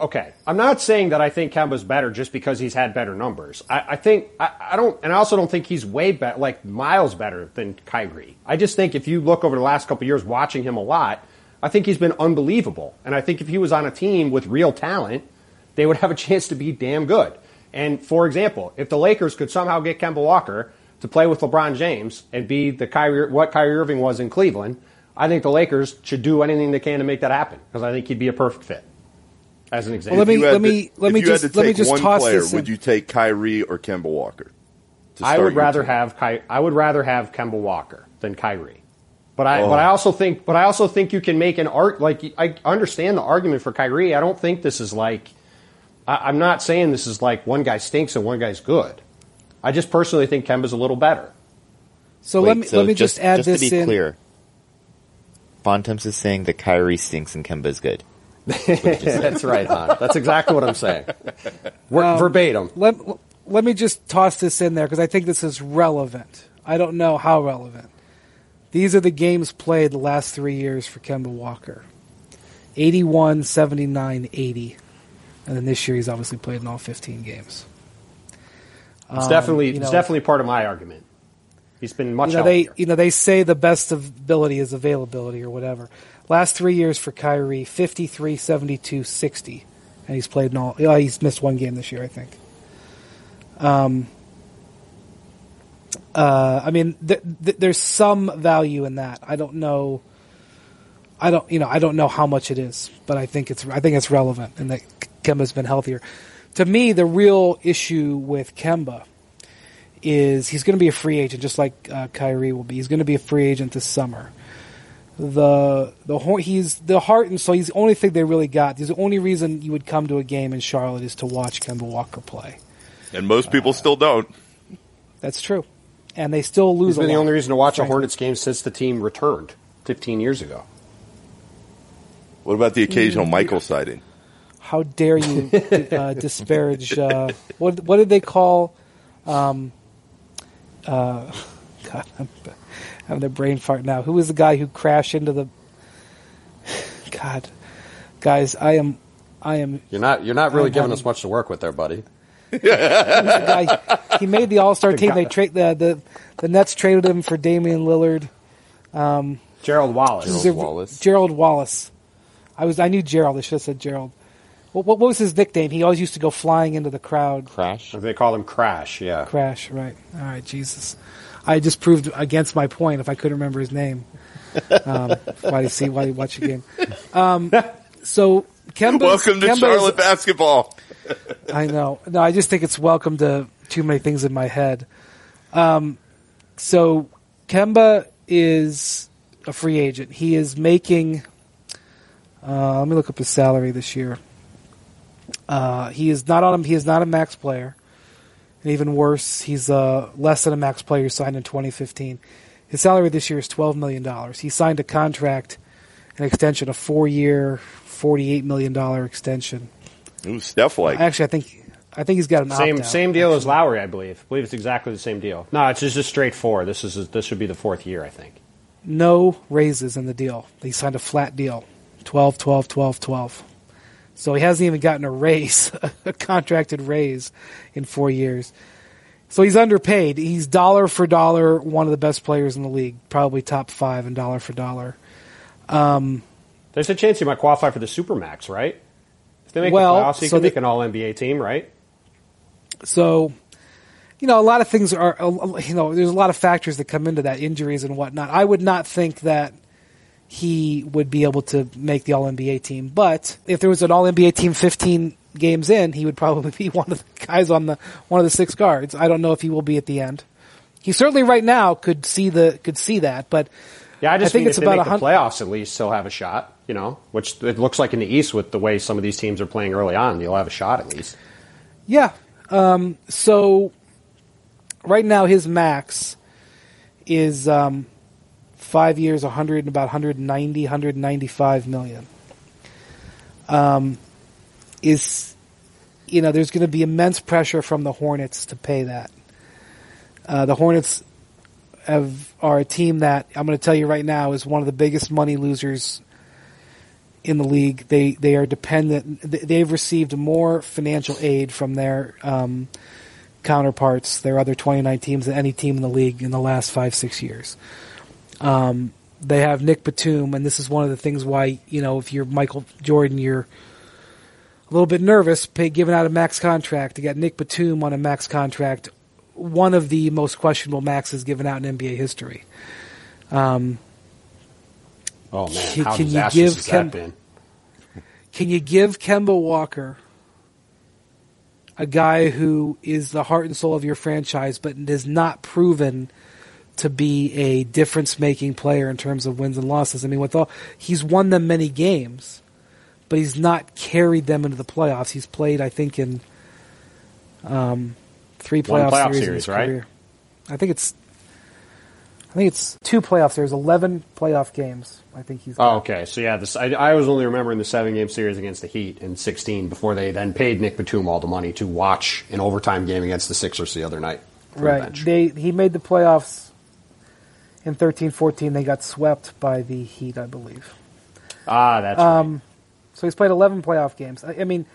okay. I'm not saying that I think Kemba's better just because he's had better numbers. I, I think I, I don't, and I also don't think he's way better, like miles better than Kyrie. I just think if you look over the last couple of years, watching him a lot, I think he's been unbelievable. And I think if he was on a team with real talent, they would have a chance to be damn good. And for example, if the Lakers could somehow get Kemba Walker to play with LeBron James and be the Kyrie, what Kyrie Irving was in Cleveland, I think the Lakers should do anything they can to make that happen because I think he'd be a perfect fit. As an example, Well, let me- you had let me- to- let me you just- let me take just one toss player. this in. Would you take Kyrie or Kemba Walker? to I would rather team? have Ky- I would rather have Kemba Walker than Kyrie. But I Oh. but I oh. also think but I also think you can make an art like I understand the argument for Kyrie. I don't think this is like I, I'm not saying this is like one guy stinks and one guy's good. I just personally think Kemba's a little better. So Wait, let me so let me just, add just this to be in. clear. Bontemps is saying that Kyrie stinks and Kemba is good. That's right, Han. That's exactly what I'm saying. Ver- Um, verbatim. Let let me just toss this in there because I think this is relevant. I don't know how relevant. These are the games played the last three years for Kemba Walker. 81, 79, 80. And then this year he's obviously played in all 15 games. It's definitely you it's definitely part of my argument. He's been much you know they you know they say the best of ability is availability or whatever. Last three years for Kyrie, 53, 72, 60. And he's played in all oh, he's missed one game this year, I think. Um uh, I mean, th- th- there's some value in that. I don't know. I don't, you know, I don't know how much it is, but I think it's, I think it's relevant, and that Kemba's been healthier. To me, the real issue with Kemba is he's going to be a free agent, just like uh, Kyrie will be. He's going to be a free agent this summer. The the hor- he's the heart and soul. He's the only thing they really got. He's the only reason you would come to a game in Charlotte is to watch Kemba Walker play. and most people still don't. That's true, and they still lose. He's been a the lot, only reason to watch a frankly. Hornets game since the team returned 15 years ago. What about the occasional Mm. Michael sighting? How dare you uh, disparage? Uh, what what did they call? Um, uh, God, I'm having a brain fart now. Who was the guy who crashed into the? God, guys, I am, I am. You're not you're not really I'm giving having- us much to work with there, buddy. Who's the guy? He made the All Star team. They trade the, the the Nets traded him for Damian Lillard. Gerald Wallace. Gerald Wallace. Gerald Wallace. I was I knew Gerald. I should have said Gerald. What, what was his nickname? He always used to go flying into the crowd. Crash. They call him Crash. Yeah. Crash, right? All right, Jesus. I just proved against my point if I couldn't remember his name. Um, why do you see? Why do you watch the game? Um, so Kemba. Welcome to Kemba Charlotte is, basketball. I know. No, I just think it's welcome to too many things in my head. Um, so Kemba is a free agent. He is making. Uh, let me look up his salary this year. Uh, he is not on. He is not a max player, and even worse, he's uh, less than a max player signed in 2015. His salary this year is 12 million dollars. He signed a contract, an extension, a four-year, 48 million dollar extension. Ooh, Steph like. Actually, I think I think he's got an Same opt-out. same deal as Lowry, I believe. I believe it's exactly the same deal. No, it's just, just straight four. This is this should be the fourth year, I think. no raises in the deal. He signed a flat deal 12, 12, 12, 12. So he hasn't even gotten a raise, a contracted raise in four years. So he's underpaid. He's dollar for dollar one of the best players in the league, probably top five in dollar for dollar. Um, there's a chance he might qualify for the Supermax, right? If they make Well, the playoffs, he so can the- make an All NBA team, right? So, you know, a lot of things are, you know, there's a lot of factors that come into that, injuries and whatnot. I would not think that he would be able to make the All NBA team, but if there was an All NBA team 15 games in, he would probably be one of the guys on the one of the six guards. I don't know if he will be at the end. He certainly right now could see the could see that, but Yeah, I just I think it's if about a the hun- playoffs, at least he'll have a shot. You know, which it looks like in the East with the way some of these teams are playing early on, you'll have a shot at least. Yeah. Um, so right now his max is um, five years, 100 and about 190, 195 million. Um, is you know there's going to be immense pressure from the Hornets to pay that. Uh, the Hornets have, are a team that I'm going to tell you right now is one of the biggest money losers in the league. They they are dependent. They've received more financial aid from their um, counterparts, their other 29 teams, than any team in the league in the last five six years. Um, they have Nick Batum, and this is one of the things why you know if you're Michael Jordan, you're a little bit nervous pay, giving out a max contract to get Nick Batum on a max contract, one of the most questionable maxes given out in NBA history. Um, Oh man, Can- how can you give has Kem- that been? Can you give Kemba Walker, a guy who is the heart and soul of your franchise, but has not proven to be a difference-making player in terms of wins and losses? I mean, with all he's won them many games, but he's not carried them into the playoffs. He's played, I think, in um, three playoff, playoff series, in series, his right? career. I think it's. I think it's two playoff series, eleven playoff games. I think he's. Oh, okay. So yeah, this, I, I was only remembering the seven game series against the Heat in 16 before they then paid Nick Batum all the money to watch an overtime game against the Sixers the other night. from the Right. They he made the playoffs in 13-14. They got swept by the Heat, I believe. ah, that's Um, right. So he's played 11 playoff games. I, I mean,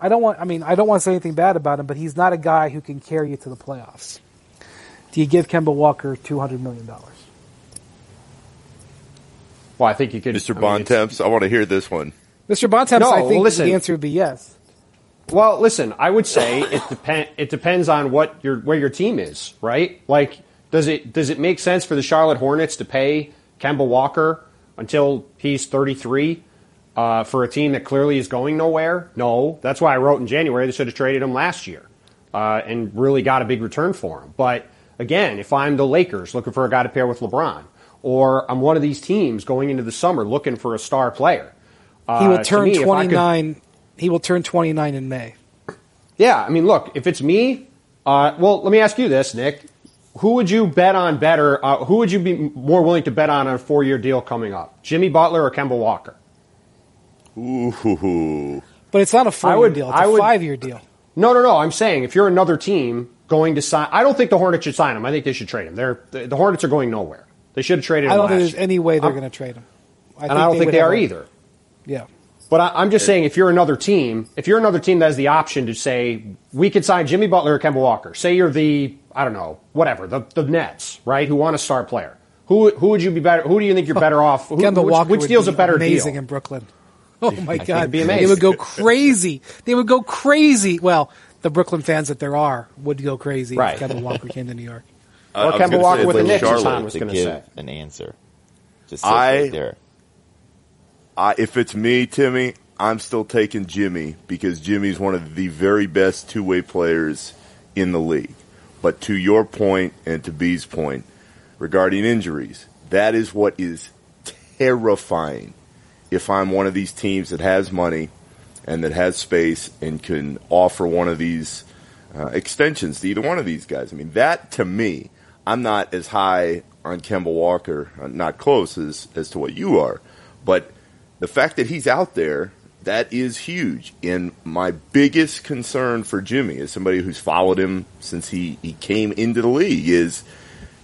I don't want I mean, I don't want to say anything bad about him, but he's not a guy who can carry you to the playoffs. Do you give Kemba Walker 200 million dollars? Well, I think you could. Mr. I mean, Bontemps, I want to hear this one. Mr. Bontemps, No, I think listen. the answer would be yes. Well, listen, I would say it depend. It depends on what your where your team is, right? Like, does it does it make sense for the Charlotte Hornets to pay Kemba Walker until he's 33 uh, for a team that clearly is going nowhere? No, that's why I wrote in January they should have traded him last year uh, and really got a big return for him. But again, if I'm the Lakers looking for a guy to pair with LeBron, or I'm one of these teams going into the summer looking for a star player, uh, He will turn me, if I could- 29 he will turn 29 in May. yeah, I mean, look, if it's me, uh, well, let me ask you this, Nick. Who would you bet on better? Uh, who would you be more willing to bet on a four year deal coming up? Jimmy Butler or Kemba Walker? Ooh. But it's not a 4-year would- deal. It's I a would- 5-year deal. No, no, no. I'm saying if you're another team going to sign, I don't think the Hornets should sign him. I think they should trade him. They're, the, the Hornets are going nowhere. They should have traded him. I don't think there's year. any way they're going to trade him. I and I don't think would they are a- either. Yeah. But I, I'm just saying, if you're another team, if you're another team that has the option to say we could sign Jimmy Butler or Kemba Walker, say you're the I don't know whatever the the Nets, right? Who want a star player? Who who would you be better? Who do you think you're better off? Who, Kemba which, Walker which would deal's be a better amazing deal? in Brooklyn. Oh my it'd god, be they would go crazy. They would go crazy. Well, the Brooklyn fans that there are would go crazy Right. if Kemba Walker came to New York. Uh, I- I Or was Kemba Walker with the it's Knicks, as Charlotte. Tom was going to give say. an answer. Just sit I- right there. I, if it's me, Timmy, I'm still taking Jimmy because Jimmy's one of the very best two way players in the league. But to your point and to B's point regarding injuries, that is what is terrifying if I'm one of these teams that has money and that has space and can offer one of these uh, extensions to either one of these guys. I mean, that to me, I'm not as high on Kemba Walker, uh, not close as, as to what you are, but the fact that he's out there, that is huge. And my biggest concern for Jimmy, as somebody who's followed him since he, he came into the league, is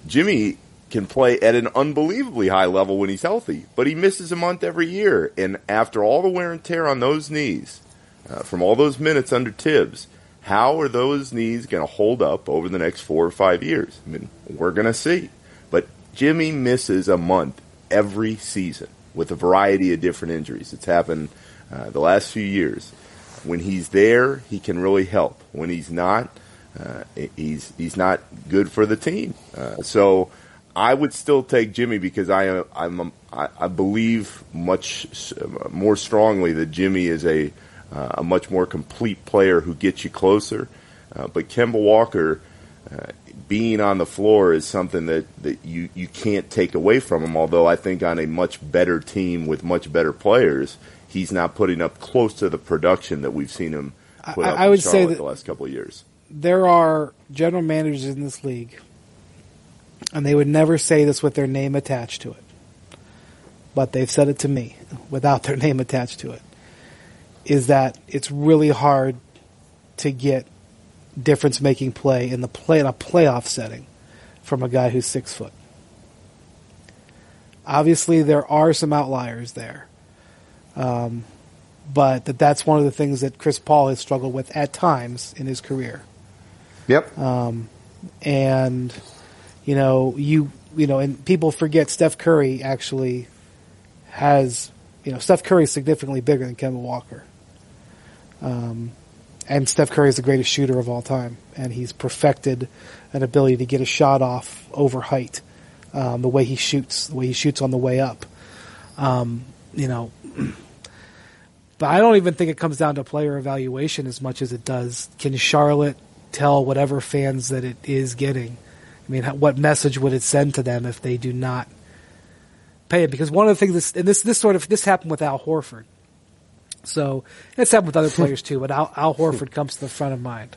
Jimmy can play at an unbelievably high level when he's healthy, but he misses a month every year. And after all the wear and tear on those knees, uh, from all those minutes under Thibs, how are those knees going to hold up over the next four or five years? I mean, we're going to see. But Jimmy misses a month every season with a variety of different injuries. It's happened uh, the last few years. When he's there, he can really help. When he's not, uh, he's he's not good for the team. Uh, so I would still take Jimmy because I I'm I, believe much more strongly that Jimmy is a uh, a much more complete player who gets you closer. Uh, but Kemba Walker uh, being on the floor is something that, that you, you can't take away from him. Although I think on a much better team with much better players, he's not putting up close to the production that we've seen him put I, up I would in say Charlotte that the last couple of years. there are general managers in this league, and they would never say this with their name attached to it. But they've said it to me without their name attached to it. Is that it's really hard to get difference making play in the play in a playoff setting from a guy who's six foot. Obviously, there are some outliers there, um, but that that's one of the things that Chris Paul has struggled with at times in his career Yep. Um, and you know you you know and people forget Steph Curry actually has you know Steph Curry is significantly bigger than Kemba Walker. Um, and Steph Curry is the greatest shooter of all time, and he's perfected an ability to get a shot off over height. Um, the way he shoots, the way he shoots on the way up. Um, you know, but I don't even think it comes down to player evaluation as much as it does. Can Charlotte tell whatever fans that it is getting? I mean, what message would it send to them if they do not pay it? Because one of the things, this, and this this sort of this happened with Al Horford. So it's happened with other players too, but Al, Al Horford comes to the front of mind.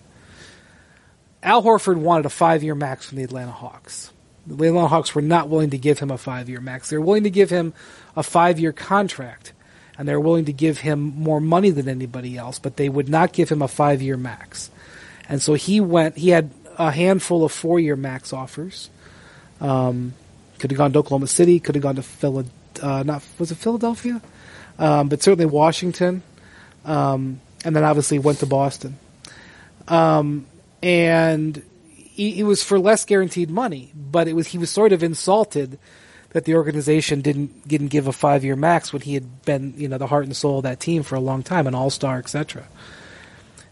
Al Horford wanted a five-year max from the Atlanta Hawks. The Atlanta Hawks were not willing to give him a five-year max. They were willing to give him a five-year contract, and they were willing to give him more money than anybody else, but they would not give him a five-year max. And so he went. He had a handful of four-year max offers. Um, could have gone to Oklahoma City. Could have gone to Philad. Uh, not was it Philadelphia? Um, but certainly Washington. Um, and then obviously went to Boston. Um, and it was for less guaranteed money, but it was he was sort of insulted that the organization didn't didn't give a five year max when he had been you know the heart and soul of that team for a long time, an all star, etc.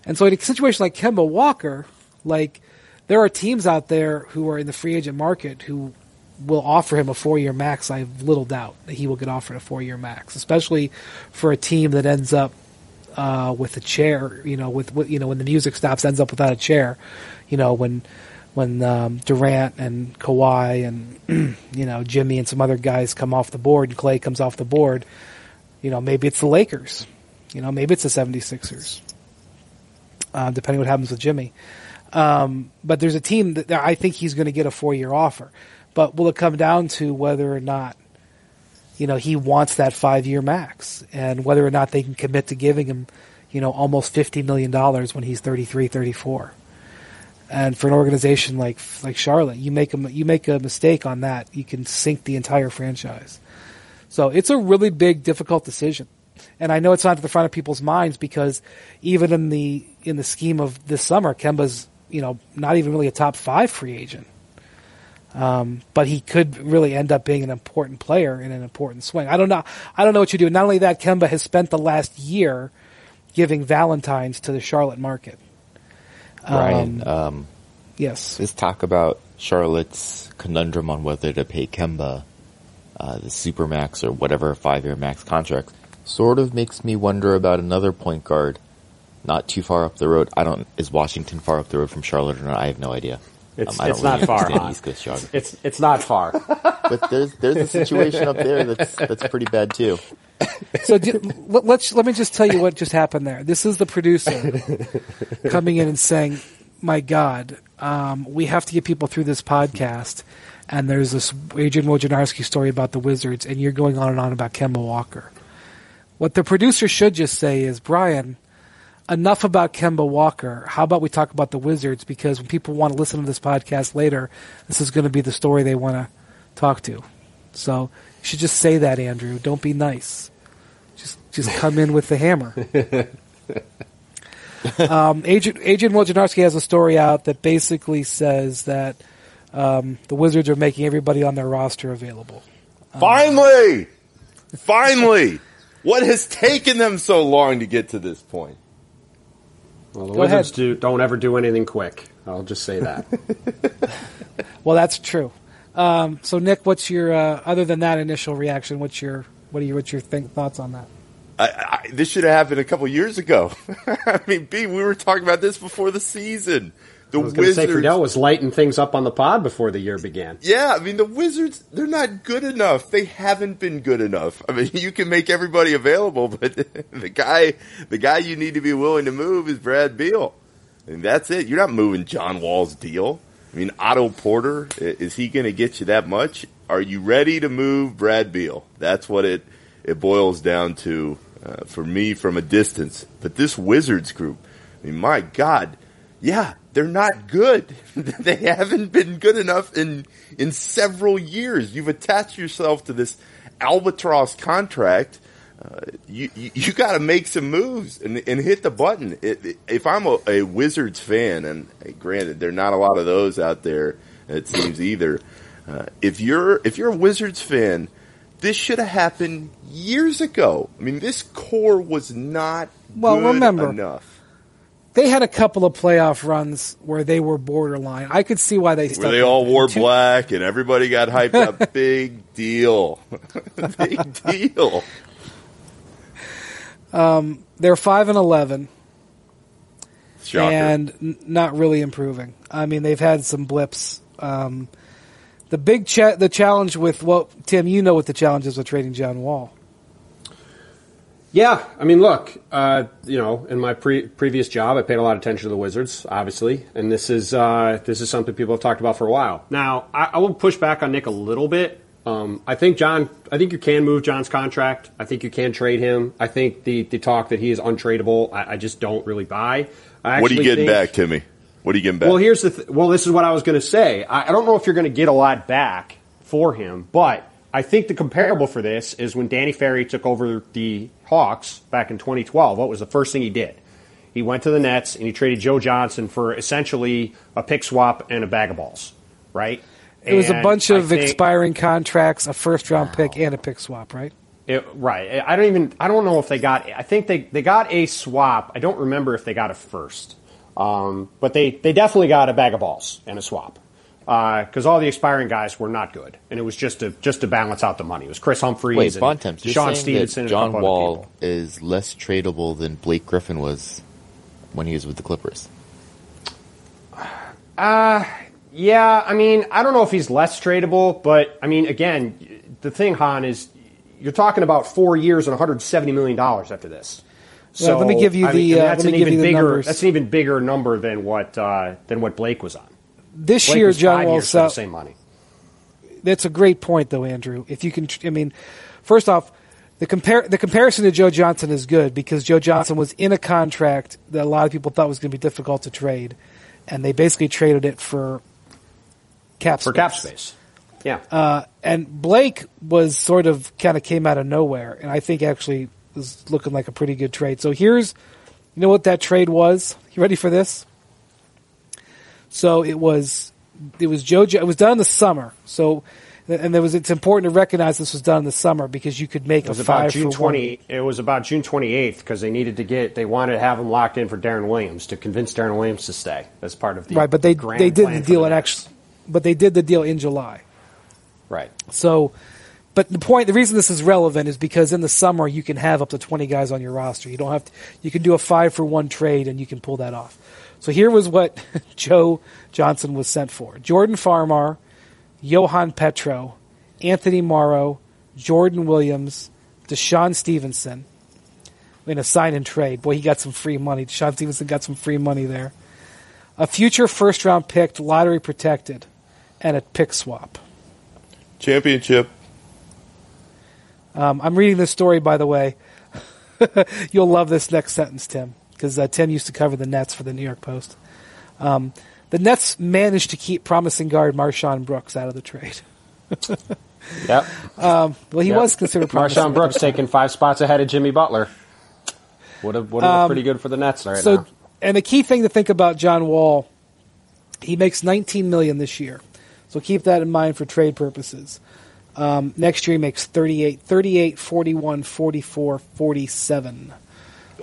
And so in a situation like Kemba Walker, like there are teams out there who are in the free agent market who will offer him a four year max. I have little doubt that he will get offered a four year max, especially for a team that ends up uh, with a chair. You know, with, with you know when the music stops, ends up without a chair. You know when when um, Durant and Kawhi and you know Jimmy and some other guys come off the board and Klay comes off the board. You know maybe it's the Lakers. You know maybe it's the 76ers. Uh, depending what happens with Jimmy. Um, but there's a team that I think he's going to get a four year offer. But will it come down to whether or not, you know, he wants that five year max and whether or not they can commit to giving him, you know, almost $50 million when he's 33, 34. And for an organization like, like Charlotte, you make a, you make a mistake on that, you can sink the entire franchise. So it's a really big, difficult decision. And I know it's not at the front of people's minds because even in the, in the scheme of this summer, Kemba's, you know, not even really a top five free agent. Um, but he could really end up being an important player in an important swing. I don't know. I don't know what you do. Not only that, Kemba has spent the last year giving Valentines to the Charlotte market. Ryan, um, Yes. let's talk about Charlotte's conundrum on whether to pay Kemba uh, the supermax or whatever five-year max contract. sort of makes me wonder about another point guard, not too far up the road. I don't. Is Washington far up the road from Charlotte or not? I have no idea. It's, Um, I don't it's not really far, understand Han. East Coast geography. It's it's not far. but there's there's a situation up there that's that's pretty bad too. So do, let, let's let me just tell you what just happened there. This is the producer coming in and saying, "My God, um, we have to get people through this podcast." And there's this Adrian Wojnarowski story about the Wizards, and you're going on and on about Kemba Walker. What the producer should just say is, Brian, enough about Kemba Walker. How about we talk about the Wizards? Because when people want to listen to this podcast later, this is going to be the story they want to talk to. So you should just say that, Andrew. Don't be nice. Just just come in with the hammer. um, Adrian, Adrian Wojnarowski has a story out that basically says that um, the Wizards are making everybody on their roster available. Finally! Finally! What has taken them so long to get to this point? Well, the Go Wizards ahead. do don't ever do anything quick. I'll just say that. Well, that's true. Um, so, Nick, what's your uh, other than that initial reaction? What's your what are your what's your think, thoughts on that? I, I, this should have happened a couple years ago. I mean, B, we were talking about this before the season. The I was to say Wizards. Friedell was lighting things up on the pod before the year began. Yeah, I mean the Wizards, they're not good enough. They haven't been good enough. I mean, you can make everybody available, but the guy, the guy you need to be willing to move is Brad Beal. And that's it. You're not moving John Wall's deal. I mean, Otto Porter, is he going to get you that much? Are you ready to move Brad Beal? That's what it, it boils down to uh, for me from a distance. But this Wizards group, I mean, my God, yeah, they're not good. they haven't been good enough in in several years. You've attached yourself to this albatross contract. Uh, you you, you got to make some moves and, and hit the button. It, it- if I'm a, a Wizards fan, and granted there are not a lot of those out there, it seems either. Uh, if you're if you're a Wizards fan, this should have happened years ago. I mean, this core was not Well, good remember- enough. They had a couple of playoff runs where they were borderline. I could see why they stuck Where they all wore Two- black and everybody got hyped up. Big deal. Big deal. They're five and eleven. Shocker. and n- not really improving. I mean, they've had some blips. Um, the big cha- the challenge with well, Tim, you know what the challenge is with trading John Wall. Yeah, I mean, look, uh, you know, in my pre- previous job, I paid a lot of attention to the Wizards, obviously, and this is uh, this is something people have talked about for a while. Now, I, I will push back on Nick a little bit. Um, I think John, I think you can move John's contract. I think you can trade him. I think the the talk that he is untradeable, I, I just don't really buy. I what are you getting think- back, Timmy? What are you getting back? well, here's the th- well. This is what I was going to say. I, I don't know if you're going to get a lot back for him, but I think the comparable for this is when Danny Ferry took over the Hawks back in 2012. What was the first thing he did? He went to the Nets and he traded Joe Johnson for essentially a pick swap and a bag of balls, right? It was a bunch of think- expiring contracts, a first round pick, and a pick swap, right? It, right. I don't even. I don't know if they got. I think they they got a swap. I don't remember if they got a first, um, but they they definitely got a bag of balls and a swap because all the expiring guys were not good, and it was just to just to balance out the money. It was Kris Humphries, Wait, and Bontemps, you're Sean Stevenson, that and John Wall is less tradable than Blake Griffin was when he was with the Clippers. Yeah, I mean, I don't know if he's less tradable, but I mean, again, the thing, Han, is you're talking about four years and 170 million dollars after this. Well, let me give you I the, mean, uh, that's let me an give even you the bigger. numbers. That's an even bigger number than what uh, than what Blake was on. This Blake year, John Wall years for the same money. That's a great point, though, Andrew. If you can, I mean, first off, the compare the comparison to Joe Johnson is good because Joe Johnson was in a contract that a lot of people thought was going to be difficult to trade, and they basically traded it for cap for cap space. Yeah, Uh, and Blake was sort of kind of came out of nowhere, and I think actually was looking like a pretty good trade. So here's, you know what that trade was? You ready for this? So it was, it was Joe. Jo- It was done in the summer. So, and there was. It's important to recognize this was done in the summer because you could make it was a about five June for one. twenty. It was about June twenty eighth because they needed to get. They wanted to have him locked in for Deron Williams to convince Deron Williams to stay as part of the Right, but they they did the deal the in actually, but they did the deal in July. Right. So but the point, the reason this is relevant is because in the summer you can have up to 20 guys on your roster. You don't have to, you can do a five for one trade and you can pull that off. So here was what Joe Johnson was sent for. Jordan Farmar, Johan Petro, Anthony Morrow, Jordan Williams, DeShawn Stevenson in a sign and trade. Boy, he got some free money. DeShawn Stevenson got some free money there. A future first round pick, lottery protected, and a pick swap. Championship. Um, I'm reading this story, by the way. You'll love this next sentence, Tim, because uh, Tim used to cover the Nets for the New York Post. Um, the Nets managed to keep promising guard MarShon Brooks out of the trade. Yep. Well, he Yep. was considered promising. MarShon Brooks taking five spots ahead of Jimmy Butler. Would have would have looked pretty good for the Nets right so, now. and the key thing to think about John Wall, he makes 19 million this year. So keep that in mind for trade purposes. Um, next year he makes 38, 38, 41, 44, 47.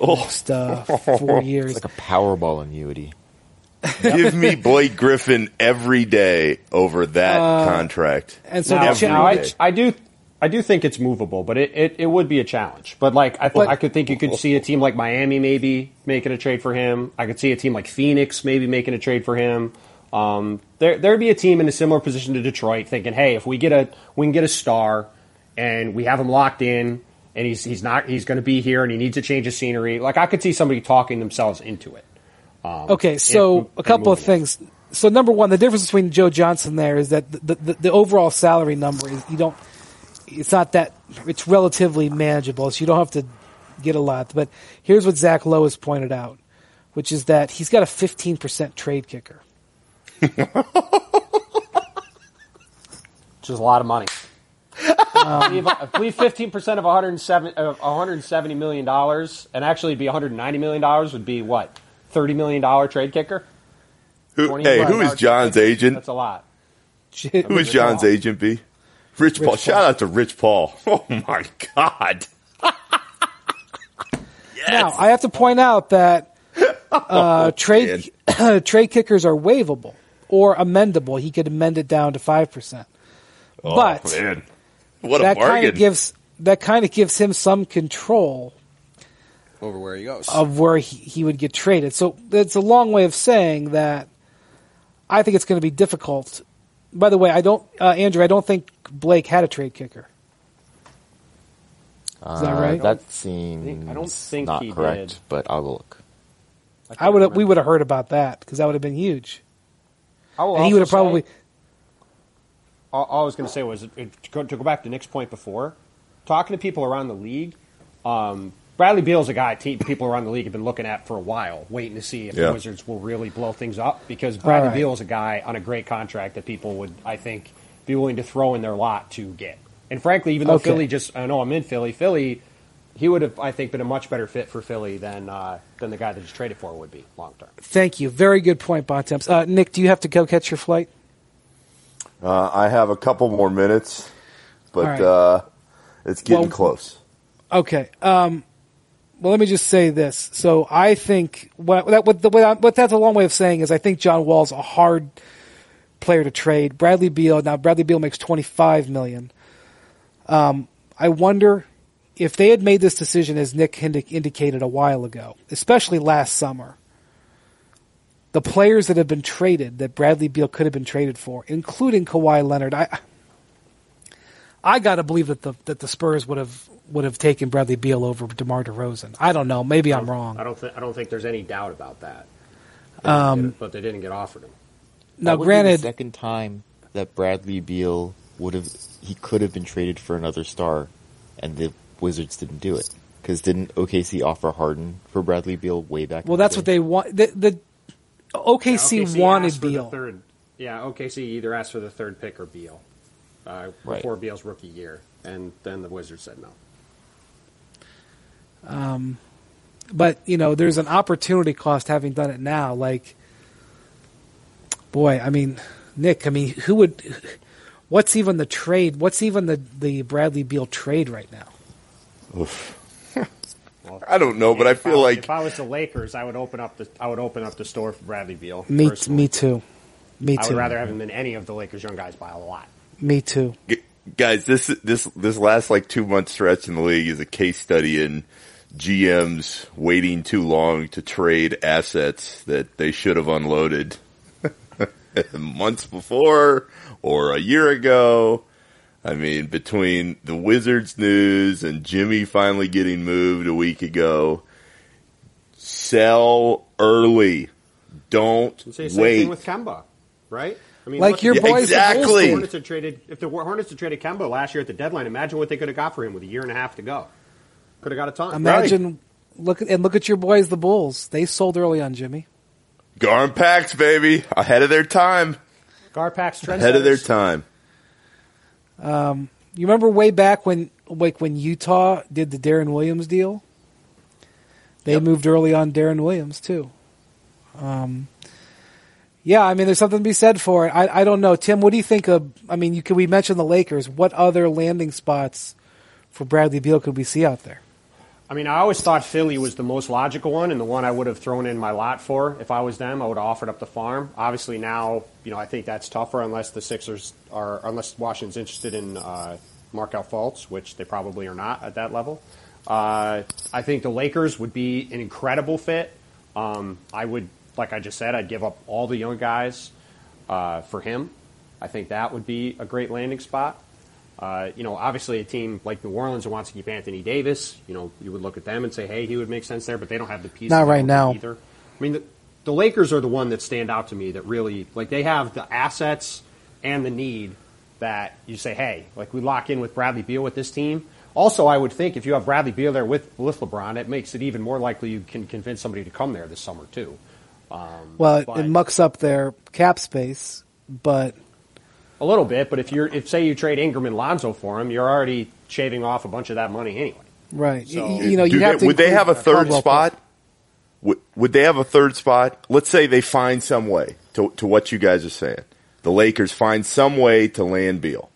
Oh, Next uh, four years. It's like a Powerball annuity. give me Blake Griffin every day over that Uh, contract. and so now, now I. I do I do think it's movable, but it, it, it would be a challenge. But like I, But- I could think you could see a team like Miami maybe making a trade for him. I could see a team like Phoenix maybe making a trade for him. Um, there there'd be a team in a similar position to Detroit thinking, hey, if we get a we can get a star and we have him locked in and he's he's not he's going to be here and he needs to change his scenery. Like I could see somebody talking themselves into it. Um, okay, so and- a couple of things. So number one, the difference between Joe Johnson there is that the, the, the overall salary number is you don't. It's not that. It's relatively manageable, so you don't have to get a lot. But here's what Zach Lowe has pointed out, which is that he's got a 15% trade kicker. which is a lot of money. I believe- I believe fifteen percent of 107 of 170 million dollars, and actually it'd be 190 million dollars would be what 30 million dollar trade kicker. Who, hey, who is John's agent? That's a lot. Who is John's agent be? Rich, Paul. Paul. Shout out to Rich Paul. Oh my God. Now I have to point out that uh, trade trade kickers are waivable or amendable. He could amend it down to five percent. Oh, But man. What a that Kinda gives that kind of gives him some control over where he goes. of where he, he would get traded. So it's a long way of saying that I think it's going to be difficult. By the way, I don't, uh, Andrew. I don't think Blake had a trade kicker. Is that Uh, right? That seems I don't think not he correct, did. but I'll look. I would we would have heard about that because that would have been huge, I will and he would have say- probably. All, all I was going to say was to go, to go back to Nick's point before, talking to people around the league. Um, Bradley Beal's a guy te- people around the league have been looking at for a while, waiting to see if Yeah. the Wizards will really blow things up. Because Bradley right. Beal is a guy on a great contract that people would, I think, be willing to throw in their lot to get. And frankly, even though Okay. Philly just, I know I'm in Philly, Philly, he would have, I think, been a much better fit for Philly than uh, than the guy that just traded for would be long term. Thank you. Very good point, Bontemps. Uh, Nick, do you have to go catch your flight? Uh, I have a couple more minutes, but right. uh, it's getting Well- close. Okay. Um, well, let me just say this. So I think what that what, the, what, what that's a long way of saying is I think John Wall's a hard player to trade. Bradley Beal now Bradley Beal makes twenty five million. Um, I wonder if they had made this decision as Nick indi- indicated a while ago, especially last summer. The players that have been traded that Bradley Beal could have been traded for, including Kawhi Leonard, I I got to believe that the that the Spurs would have would have taken Bradley Beal over DeMar DeRozan. I don't know. Maybe I'm wrong. I don't think I don't think there's any doubt about that. Um, but they didn't get offered him. Now, That would be granted, the second time that Bradley Beal would have he could have been traded for another star, and the Wizards didn't do it because didn't OKC offer Harden for Bradley Beal way back? in well, the that's day? what they want. The, the OKC, OKC wanted the Beal. third- yeah, OKC either asked for the third pick or Beal uh, Right. before Beal's rookie year, and then the Wizards said no. Um, but you know, there's an opportunity cost having done it now. Like, boy, I mean, Nick, I mean, who would? What's even the trade? What's even the the Bradley Beal trade right now? I don't know, but I feel like if I was the Lakers, I would open up the I would open up the store for Bradley Beal. Me, personally. me too. Me too. I would rather have him than any of the Lakers young guys by a lot. Me too. G- guys, this this this last like two month stretch in the league is a case study in GMs waiting too long to trade assets that they should have unloaded months before or a year ago. I mean, between the Wizards news and Jimmy finally getting moved a week ago, sell early. Don't Say the same wait. thing with Kemba, right? I mean, Like look- your Yeah, boys, exactly. Bulls the. Hornets had traded if the Hornets had traded Kemba last year at the deadline. Imagine what they could have got for him with a year and a half to go. Could have got a ton. Imagine look at and look at your boys, the Bulls. They sold early on Jimmy. GarPax, baby, ahead of their time. GarPax trendsetters. Ahead of their time. You remember way back when like when Utah did the Deron Williams deal? They Yep. moved early on Deron Williams too. Um, yeah, I mean, there's something to be said for it. I, I don't know, Tim. What do you think of? I mean, you, can we mention the Lakers? What other landing spots for Bradley Beal could we see out there? I mean, I always thought Philly was the most logical one and the one I would have thrown in my lot for if I was them. I would have offered up the farm. Obviously, now you know I think that's tougher unless the Sixers are unless Washington's interested in uh, Markelle Fultz, which they probably are not at that level. Uh, I think the Lakers would be an incredible fit. Um, I would, like I just said, I'd give up all the young guys uh, for him. I think that would be a great landing spot. Uh, you know, obviously a team like New Orleans who wants to keep Anthony Davis, you know, you would look at them and say, hey, he would make sense there, but they don't have the pieces. Not right now. Either. I mean, the, the Lakers are the one that stand out to me that really, like, they have the assets and the need that you say, hey, like, we lock in with Bradley Beal with this team. Also, I would think if you have Bradley Beal there with, with LeBron, it makes it even more likely you can convince somebody to come there this summer, too. Um, Well, but- it mucks up their cap space, but A little bit, but if you're, if say you trade Ingram and Lonzo for him, you're already shaving off a bunch of that money anyway. right, So- you, you know, you have they- to. would they have a third spot? Pope. Would, would they have a third spot? Let's say they find some way to, to what you guys are saying. The Lakers find some way to land Beal.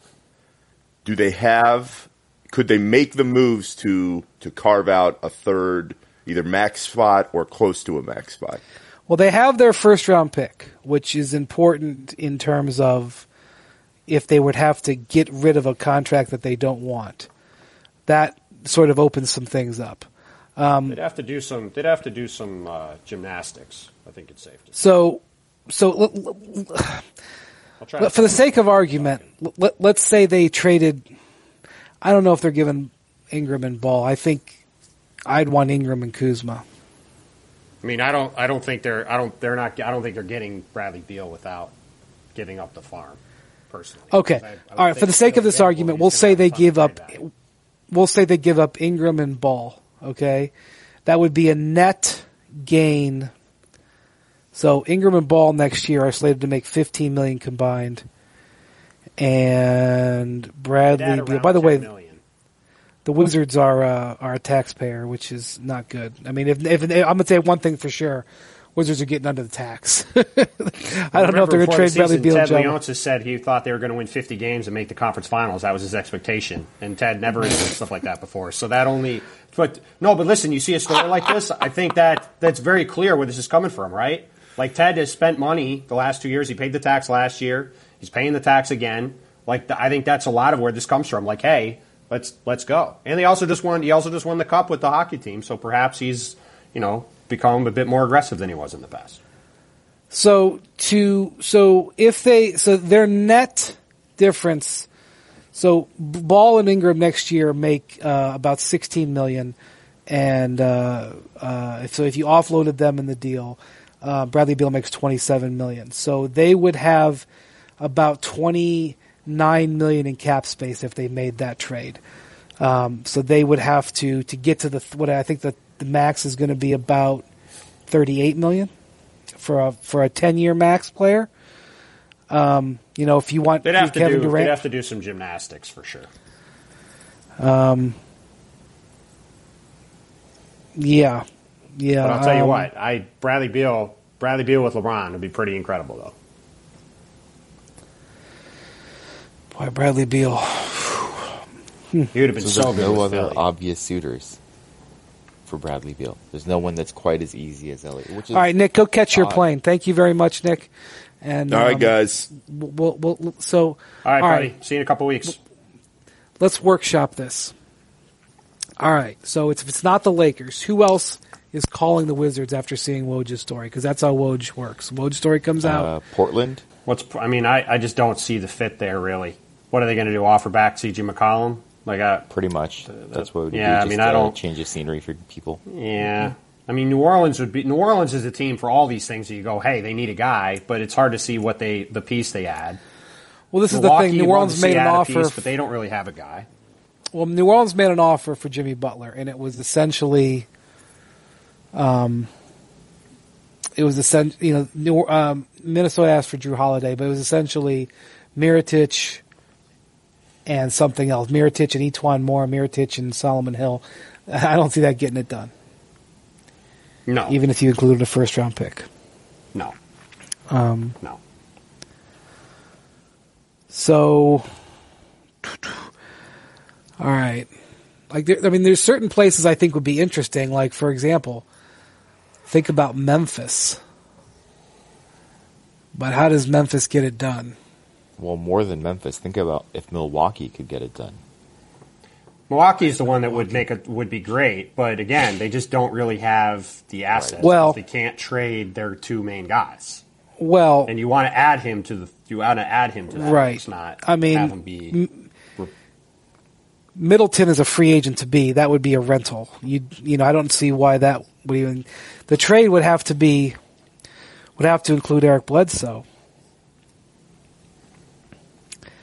Do they have? Could they make the moves to to carve out a third, either max spot or close to a max spot? Well, they have their first round pick, which is important in terms of if they would have to get rid of a contract that they don't want. That sort of opens some things up. They'd have to do some. They'd have to do some uh, gymnastics. I think it's safe to. say. So, so l- l-. To for the sake of argument, l- let, let's say they traded. I don't know if they're giving Ingram and Ball. I think I'd want Ingram and Kuzma. I mean, I don't. I don't think they're. I don't. They're not. I don't think they're getting Bradley Beal without giving up the farm. Personally. Okay. I- I All right. For the sake of this argument, we'll say they give up. We'll say they give up Ingram and Ball. Okay, that would be a net gain. So Ingram and Ball next year are slated to make 15 million combined, and Bradley. Beal. By the way, million. the Wizards are uh, are a taxpayer, which is not good. I mean, if, if I'm gonna say one thing for sure, Wizards are getting under the tax. I don't know if they're gonna before trade the Bradley Beal. Ted. Leonsis said he thought they were going to win 50 games and make the conference finals. That was his expectation, and Ted never did stuff like that before. So that only, but no, but listen, you see a story like this, I think that that's very clear where this is coming from, right? Like Ted has spent money the last two years. He paid the tax last year. He's paying the tax again. Like I think that's a lot of where this comes from. Like, hey, let's let's go. And they also just won. He also just won the cup with the hockey team. So perhaps he's you know become a bit more aggressive than he was in the past. So to so if they so their net difference, so Ball and Ingram next year make uh, about sixteen million, and uh, uh, so if you offloaded them in the deal, uh, Bradley Beal makes twenty seven million. So they would have about twenty nine million in cap space if they made that trade. Um, so they would have to to get to the what I think the the max is going to be about thirty eight million for a for a ten year max player. Um, you know, if you want They'd have to do. Durant, They'd have to do some gymnastics for sure. Um, yeah, yeah. But I'll tell you um, what, I Bradley Beal, Bradley Beal with LeBron would be pretty incredible though. boy, Bradley Beal. He would have been So, so, there's good no with other Philly. obvious suitors for Bradley Beal. There's no one that's quite as easy as Elliott. Which is All right, Nick, go catch your odd. plane. Thank you very much, Nick. And All right, um, guys. We'll, we'll, so all right, buddy. See you in a couple weeks. let's workshop this. All right. So it's, if it's not the Lakers, who else is calling the Wizards after seeing Woj's story? Because that's how Woj works. Woj's story comes out. Uh, Portland. What's I mean, I, I just don't see the fit there really. What are they going to do? Offer back C.J. McCollum? Like, I, Pretty much. That's what would yeah, I do. mean, I uh, don't- change the scenery for people. yeah. I mean, New Orleans would be New Orleans is a team for all these things. That you go, hey, they need a guy, but it's hard to see what they the piece they add. well, this is the thing. New Orleans made an offer. piece, but they don't really have a guy. Well, New Orleans made an offer for Jimmy Butler, and it was essentially, um, it was essentially, you know, New, um, Minnesota asked for Jrue Holiday, but it was essentially Mirotic and something else. Mirotic and E'Twaun Moore, Mirotic and Solomon Hill. I don't see that getting it done, No, even if you included a first round pick. no, Um, no. So, all right. Like, there, I mean, there's certain places I think would be interesting. Like, for example, think about Memphis. But how does Memphis get it done? Well, more than Memphis. Think about if Milwaukee could get it done. Milwaukee's the one that would make it would be great, but again, they just don't really have the assets. Well- they can't trade their two main guys, Well, and you want to add him to the you want to add him to that. Right. It's not. I mean, have him be. Middleton is a free agent to be. That would be a rental. You, you know, I don't see why that would even. The trade would have to be, would have to include Eric Bledsoe.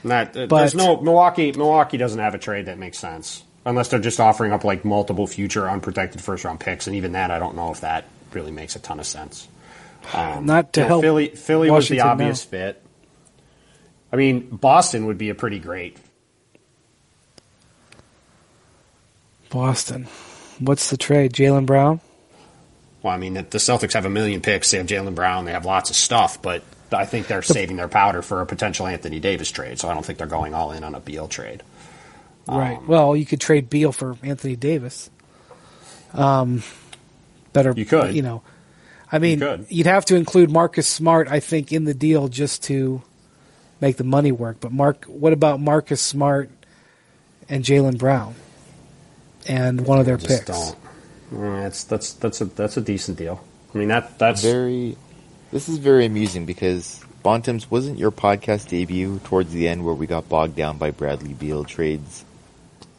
Not, uh, But- there's no Milwaukee. Milwaukee doesn't have a trade that makes sense unless they're just offering up like multiple future unprotected first round picks, and even that, I don't know if that really makes a ton of sense. Um, Not to you know, help Philly. Philly was the obvious now. fit. I mean, Boston would be a pretty great. Boston. What's the trade? Jaylen Brown? Well, I mean, the Celtics have a million picks. They have Jaylen Brown. They have lots of stuff, but I think they're saving their powder for a potential Anthony Davis trade. So I don't think they're going all in on a Beal trade. Right. Well, you could trade Beal for Anthony Davis. Um, better. You could. You know, I mean, could. you'd have to include Marcus Smart, I think, in the deal just to make the money work. But Mark, what about Marcus Smart and Jaylen Brown and one of their Just picks? don't. That's that's that's a that's a decent deal. I mean that that's Very. This is very amusing because Bontem's wasn't your podcast debut towards the end where we got bogged down by Bradley Beal trades.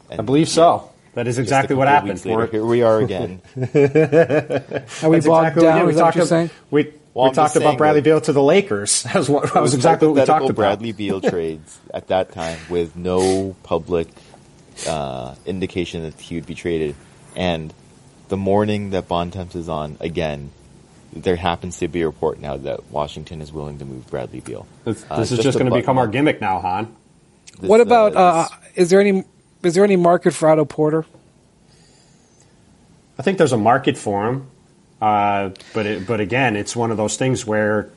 And I believe so. That is exactly what happened. later, We're- here we are again. Are we That's bogged exactly down? We Is that what talked you're saying? We, Well, we talked about Bradley Beal to the Lakers. That was, what, that was exactly what we talked about. Bradley Beal trades at that time with no public uh, indication that he would be traded, and the morning that Bontemps is on again, there happens to be a report now that Washington is willing to move Bradley Beal. This, Uh, this is just just going to become our gimmick now, Hahn. This, What about? Uh, this- is there any? Is there any market for Otto Porter? I think there's a market for him, uh, but it, but again, it's one of those things where,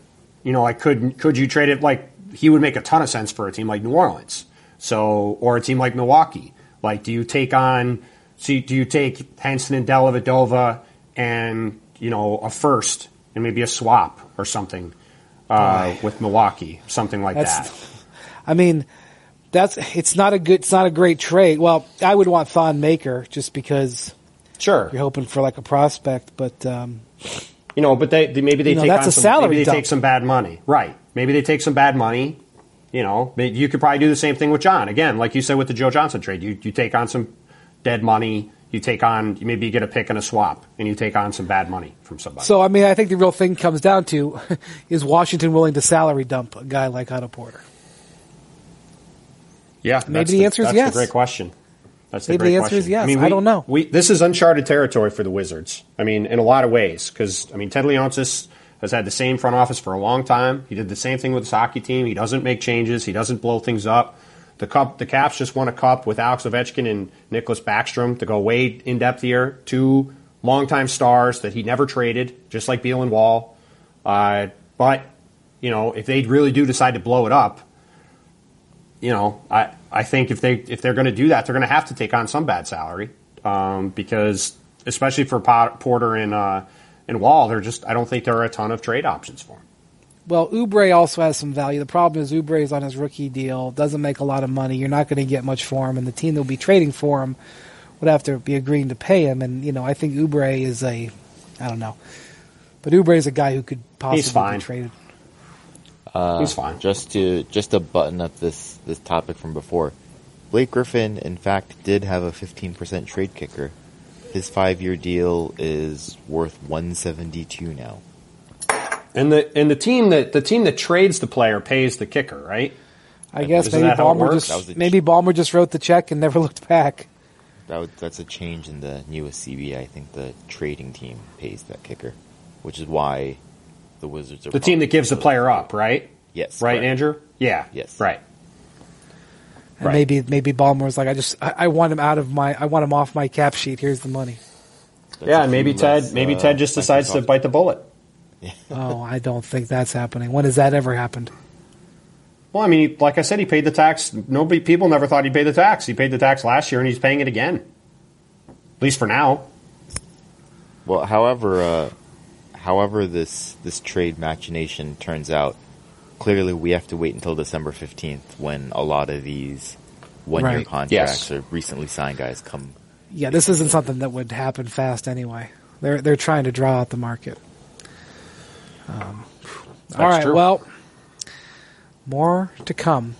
you know, like could could you trade it? Like he would make a ton of sense for a team like New Orleans, so or a team like Milwaukee. Like, do you take on? See, do you take Henson and Dellavedova and you know a first and maybe a swap or something uh, with Milwaukee, something like That's- that? I mean, that's it's not a good. It's not a great trade. Well, I would want Thon Maker just because Sure, you're hoping for like a prospect, but um, You know, but they, they maybe they You know, take that's on a some, salary maybe they dump. take some bad money, right? Maybe they take some bad money. You know, you could probably do the same thing with John. Again, like you said with the Joe Johnson trade, you you take on some dead money. You take on you maybe you get a pick and a swap, and you take on some bad money from somebody. so I mean, I think the real thing comes down to is Washington willing to salary dump a guy like Otto Porter? yeah, maybe that's the answer is yes. The great question. That's the Maybe great the answer is yes. I, mean, I we- don't know. We this is uncharted territory for the Wizards. I mean, in a lot of ways, because I mean, Ted Leonsis has had the same front office for a long time. He did the same thing with his hockey team. He doesn't make changes. He doesn't blow things up. The cup, the Caps just won a cup with Alex Ovechkin and Nicklas Backstrom to go way in depth here. Two longtime stars that he never traded, just like Beal and Wall. Uh, but you know, if they really do decide to blow it up, you know, I, I think if they if they're going to do that, they're going to have to take on some bad salary um, because especially for Porter and uh, and Wall, they're just I don't think there are a ton of trade options for them. Well, Oubre also has some value. The problem is Oubre is on his rookie deal, doesn't make a lot of money. You're not going to get much for him, and the team that will be trading for him would have to be agreeing to pay him. And you know, I think Oubre is a, I don't know, but Oubre is a guy who could possibly He's fine. be traded. Uh, He's fine. Just to just to button up this this topic from before, Blake Griffin, in fact, did have a 15% trade kicker. His five year deal is worth 172 now. And the and the team that the team that trades the player pays the kicker, right? I guess Isn't maybe that how it Ballmer works? That was just the- maybe Ballmer just wrote the check and never looked back. That would, that's a change in the newest CBA. I think the trading team pays that kicker, which is why the Wizards are The team that gives the player up, right? Yes, Right, correct. Andrew? Yeah. Yes. Right. And Right. maybe maybe Ballmer's like, I just I, I want him out of my I want him off my cap sheet. Here's the money. That's yeah, and maybe few Ted less, maybe uh, Ted just decides to Microsoft- bite the bullet. Oh, I don't think that's happening. When has that ever happened? Well, I mean, like I said, he paid the tax. Nobody, people never thought he'd pay the tax. He paid the tax last year, and he's paying it again. At least for now. Well, however, uh, however this this trade machination turns out, clearly we have to wait until December fifteenth when a lot of these one year Right. contracts Yes. or recently signed guys come. Yeah, this isn't something that would happen fast anyway. They're they're trying to draw out the market. Um, all right, true. well, more to come.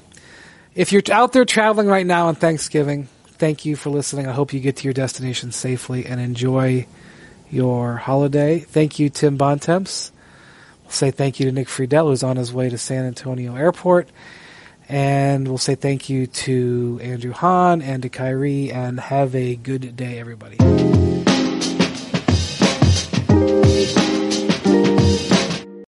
If you're out there traveling right now on Thanksgiving, thank you for listening. I hope you get to your destination safely and enjoy your holiday. Thank you, Tim Bontemps. We'll say thank you to Nick Friedell, who's on his way to San Antonio Airport. And we'll say thank you to Andrew Hahn and to Kyrie, and have a good day, everybody.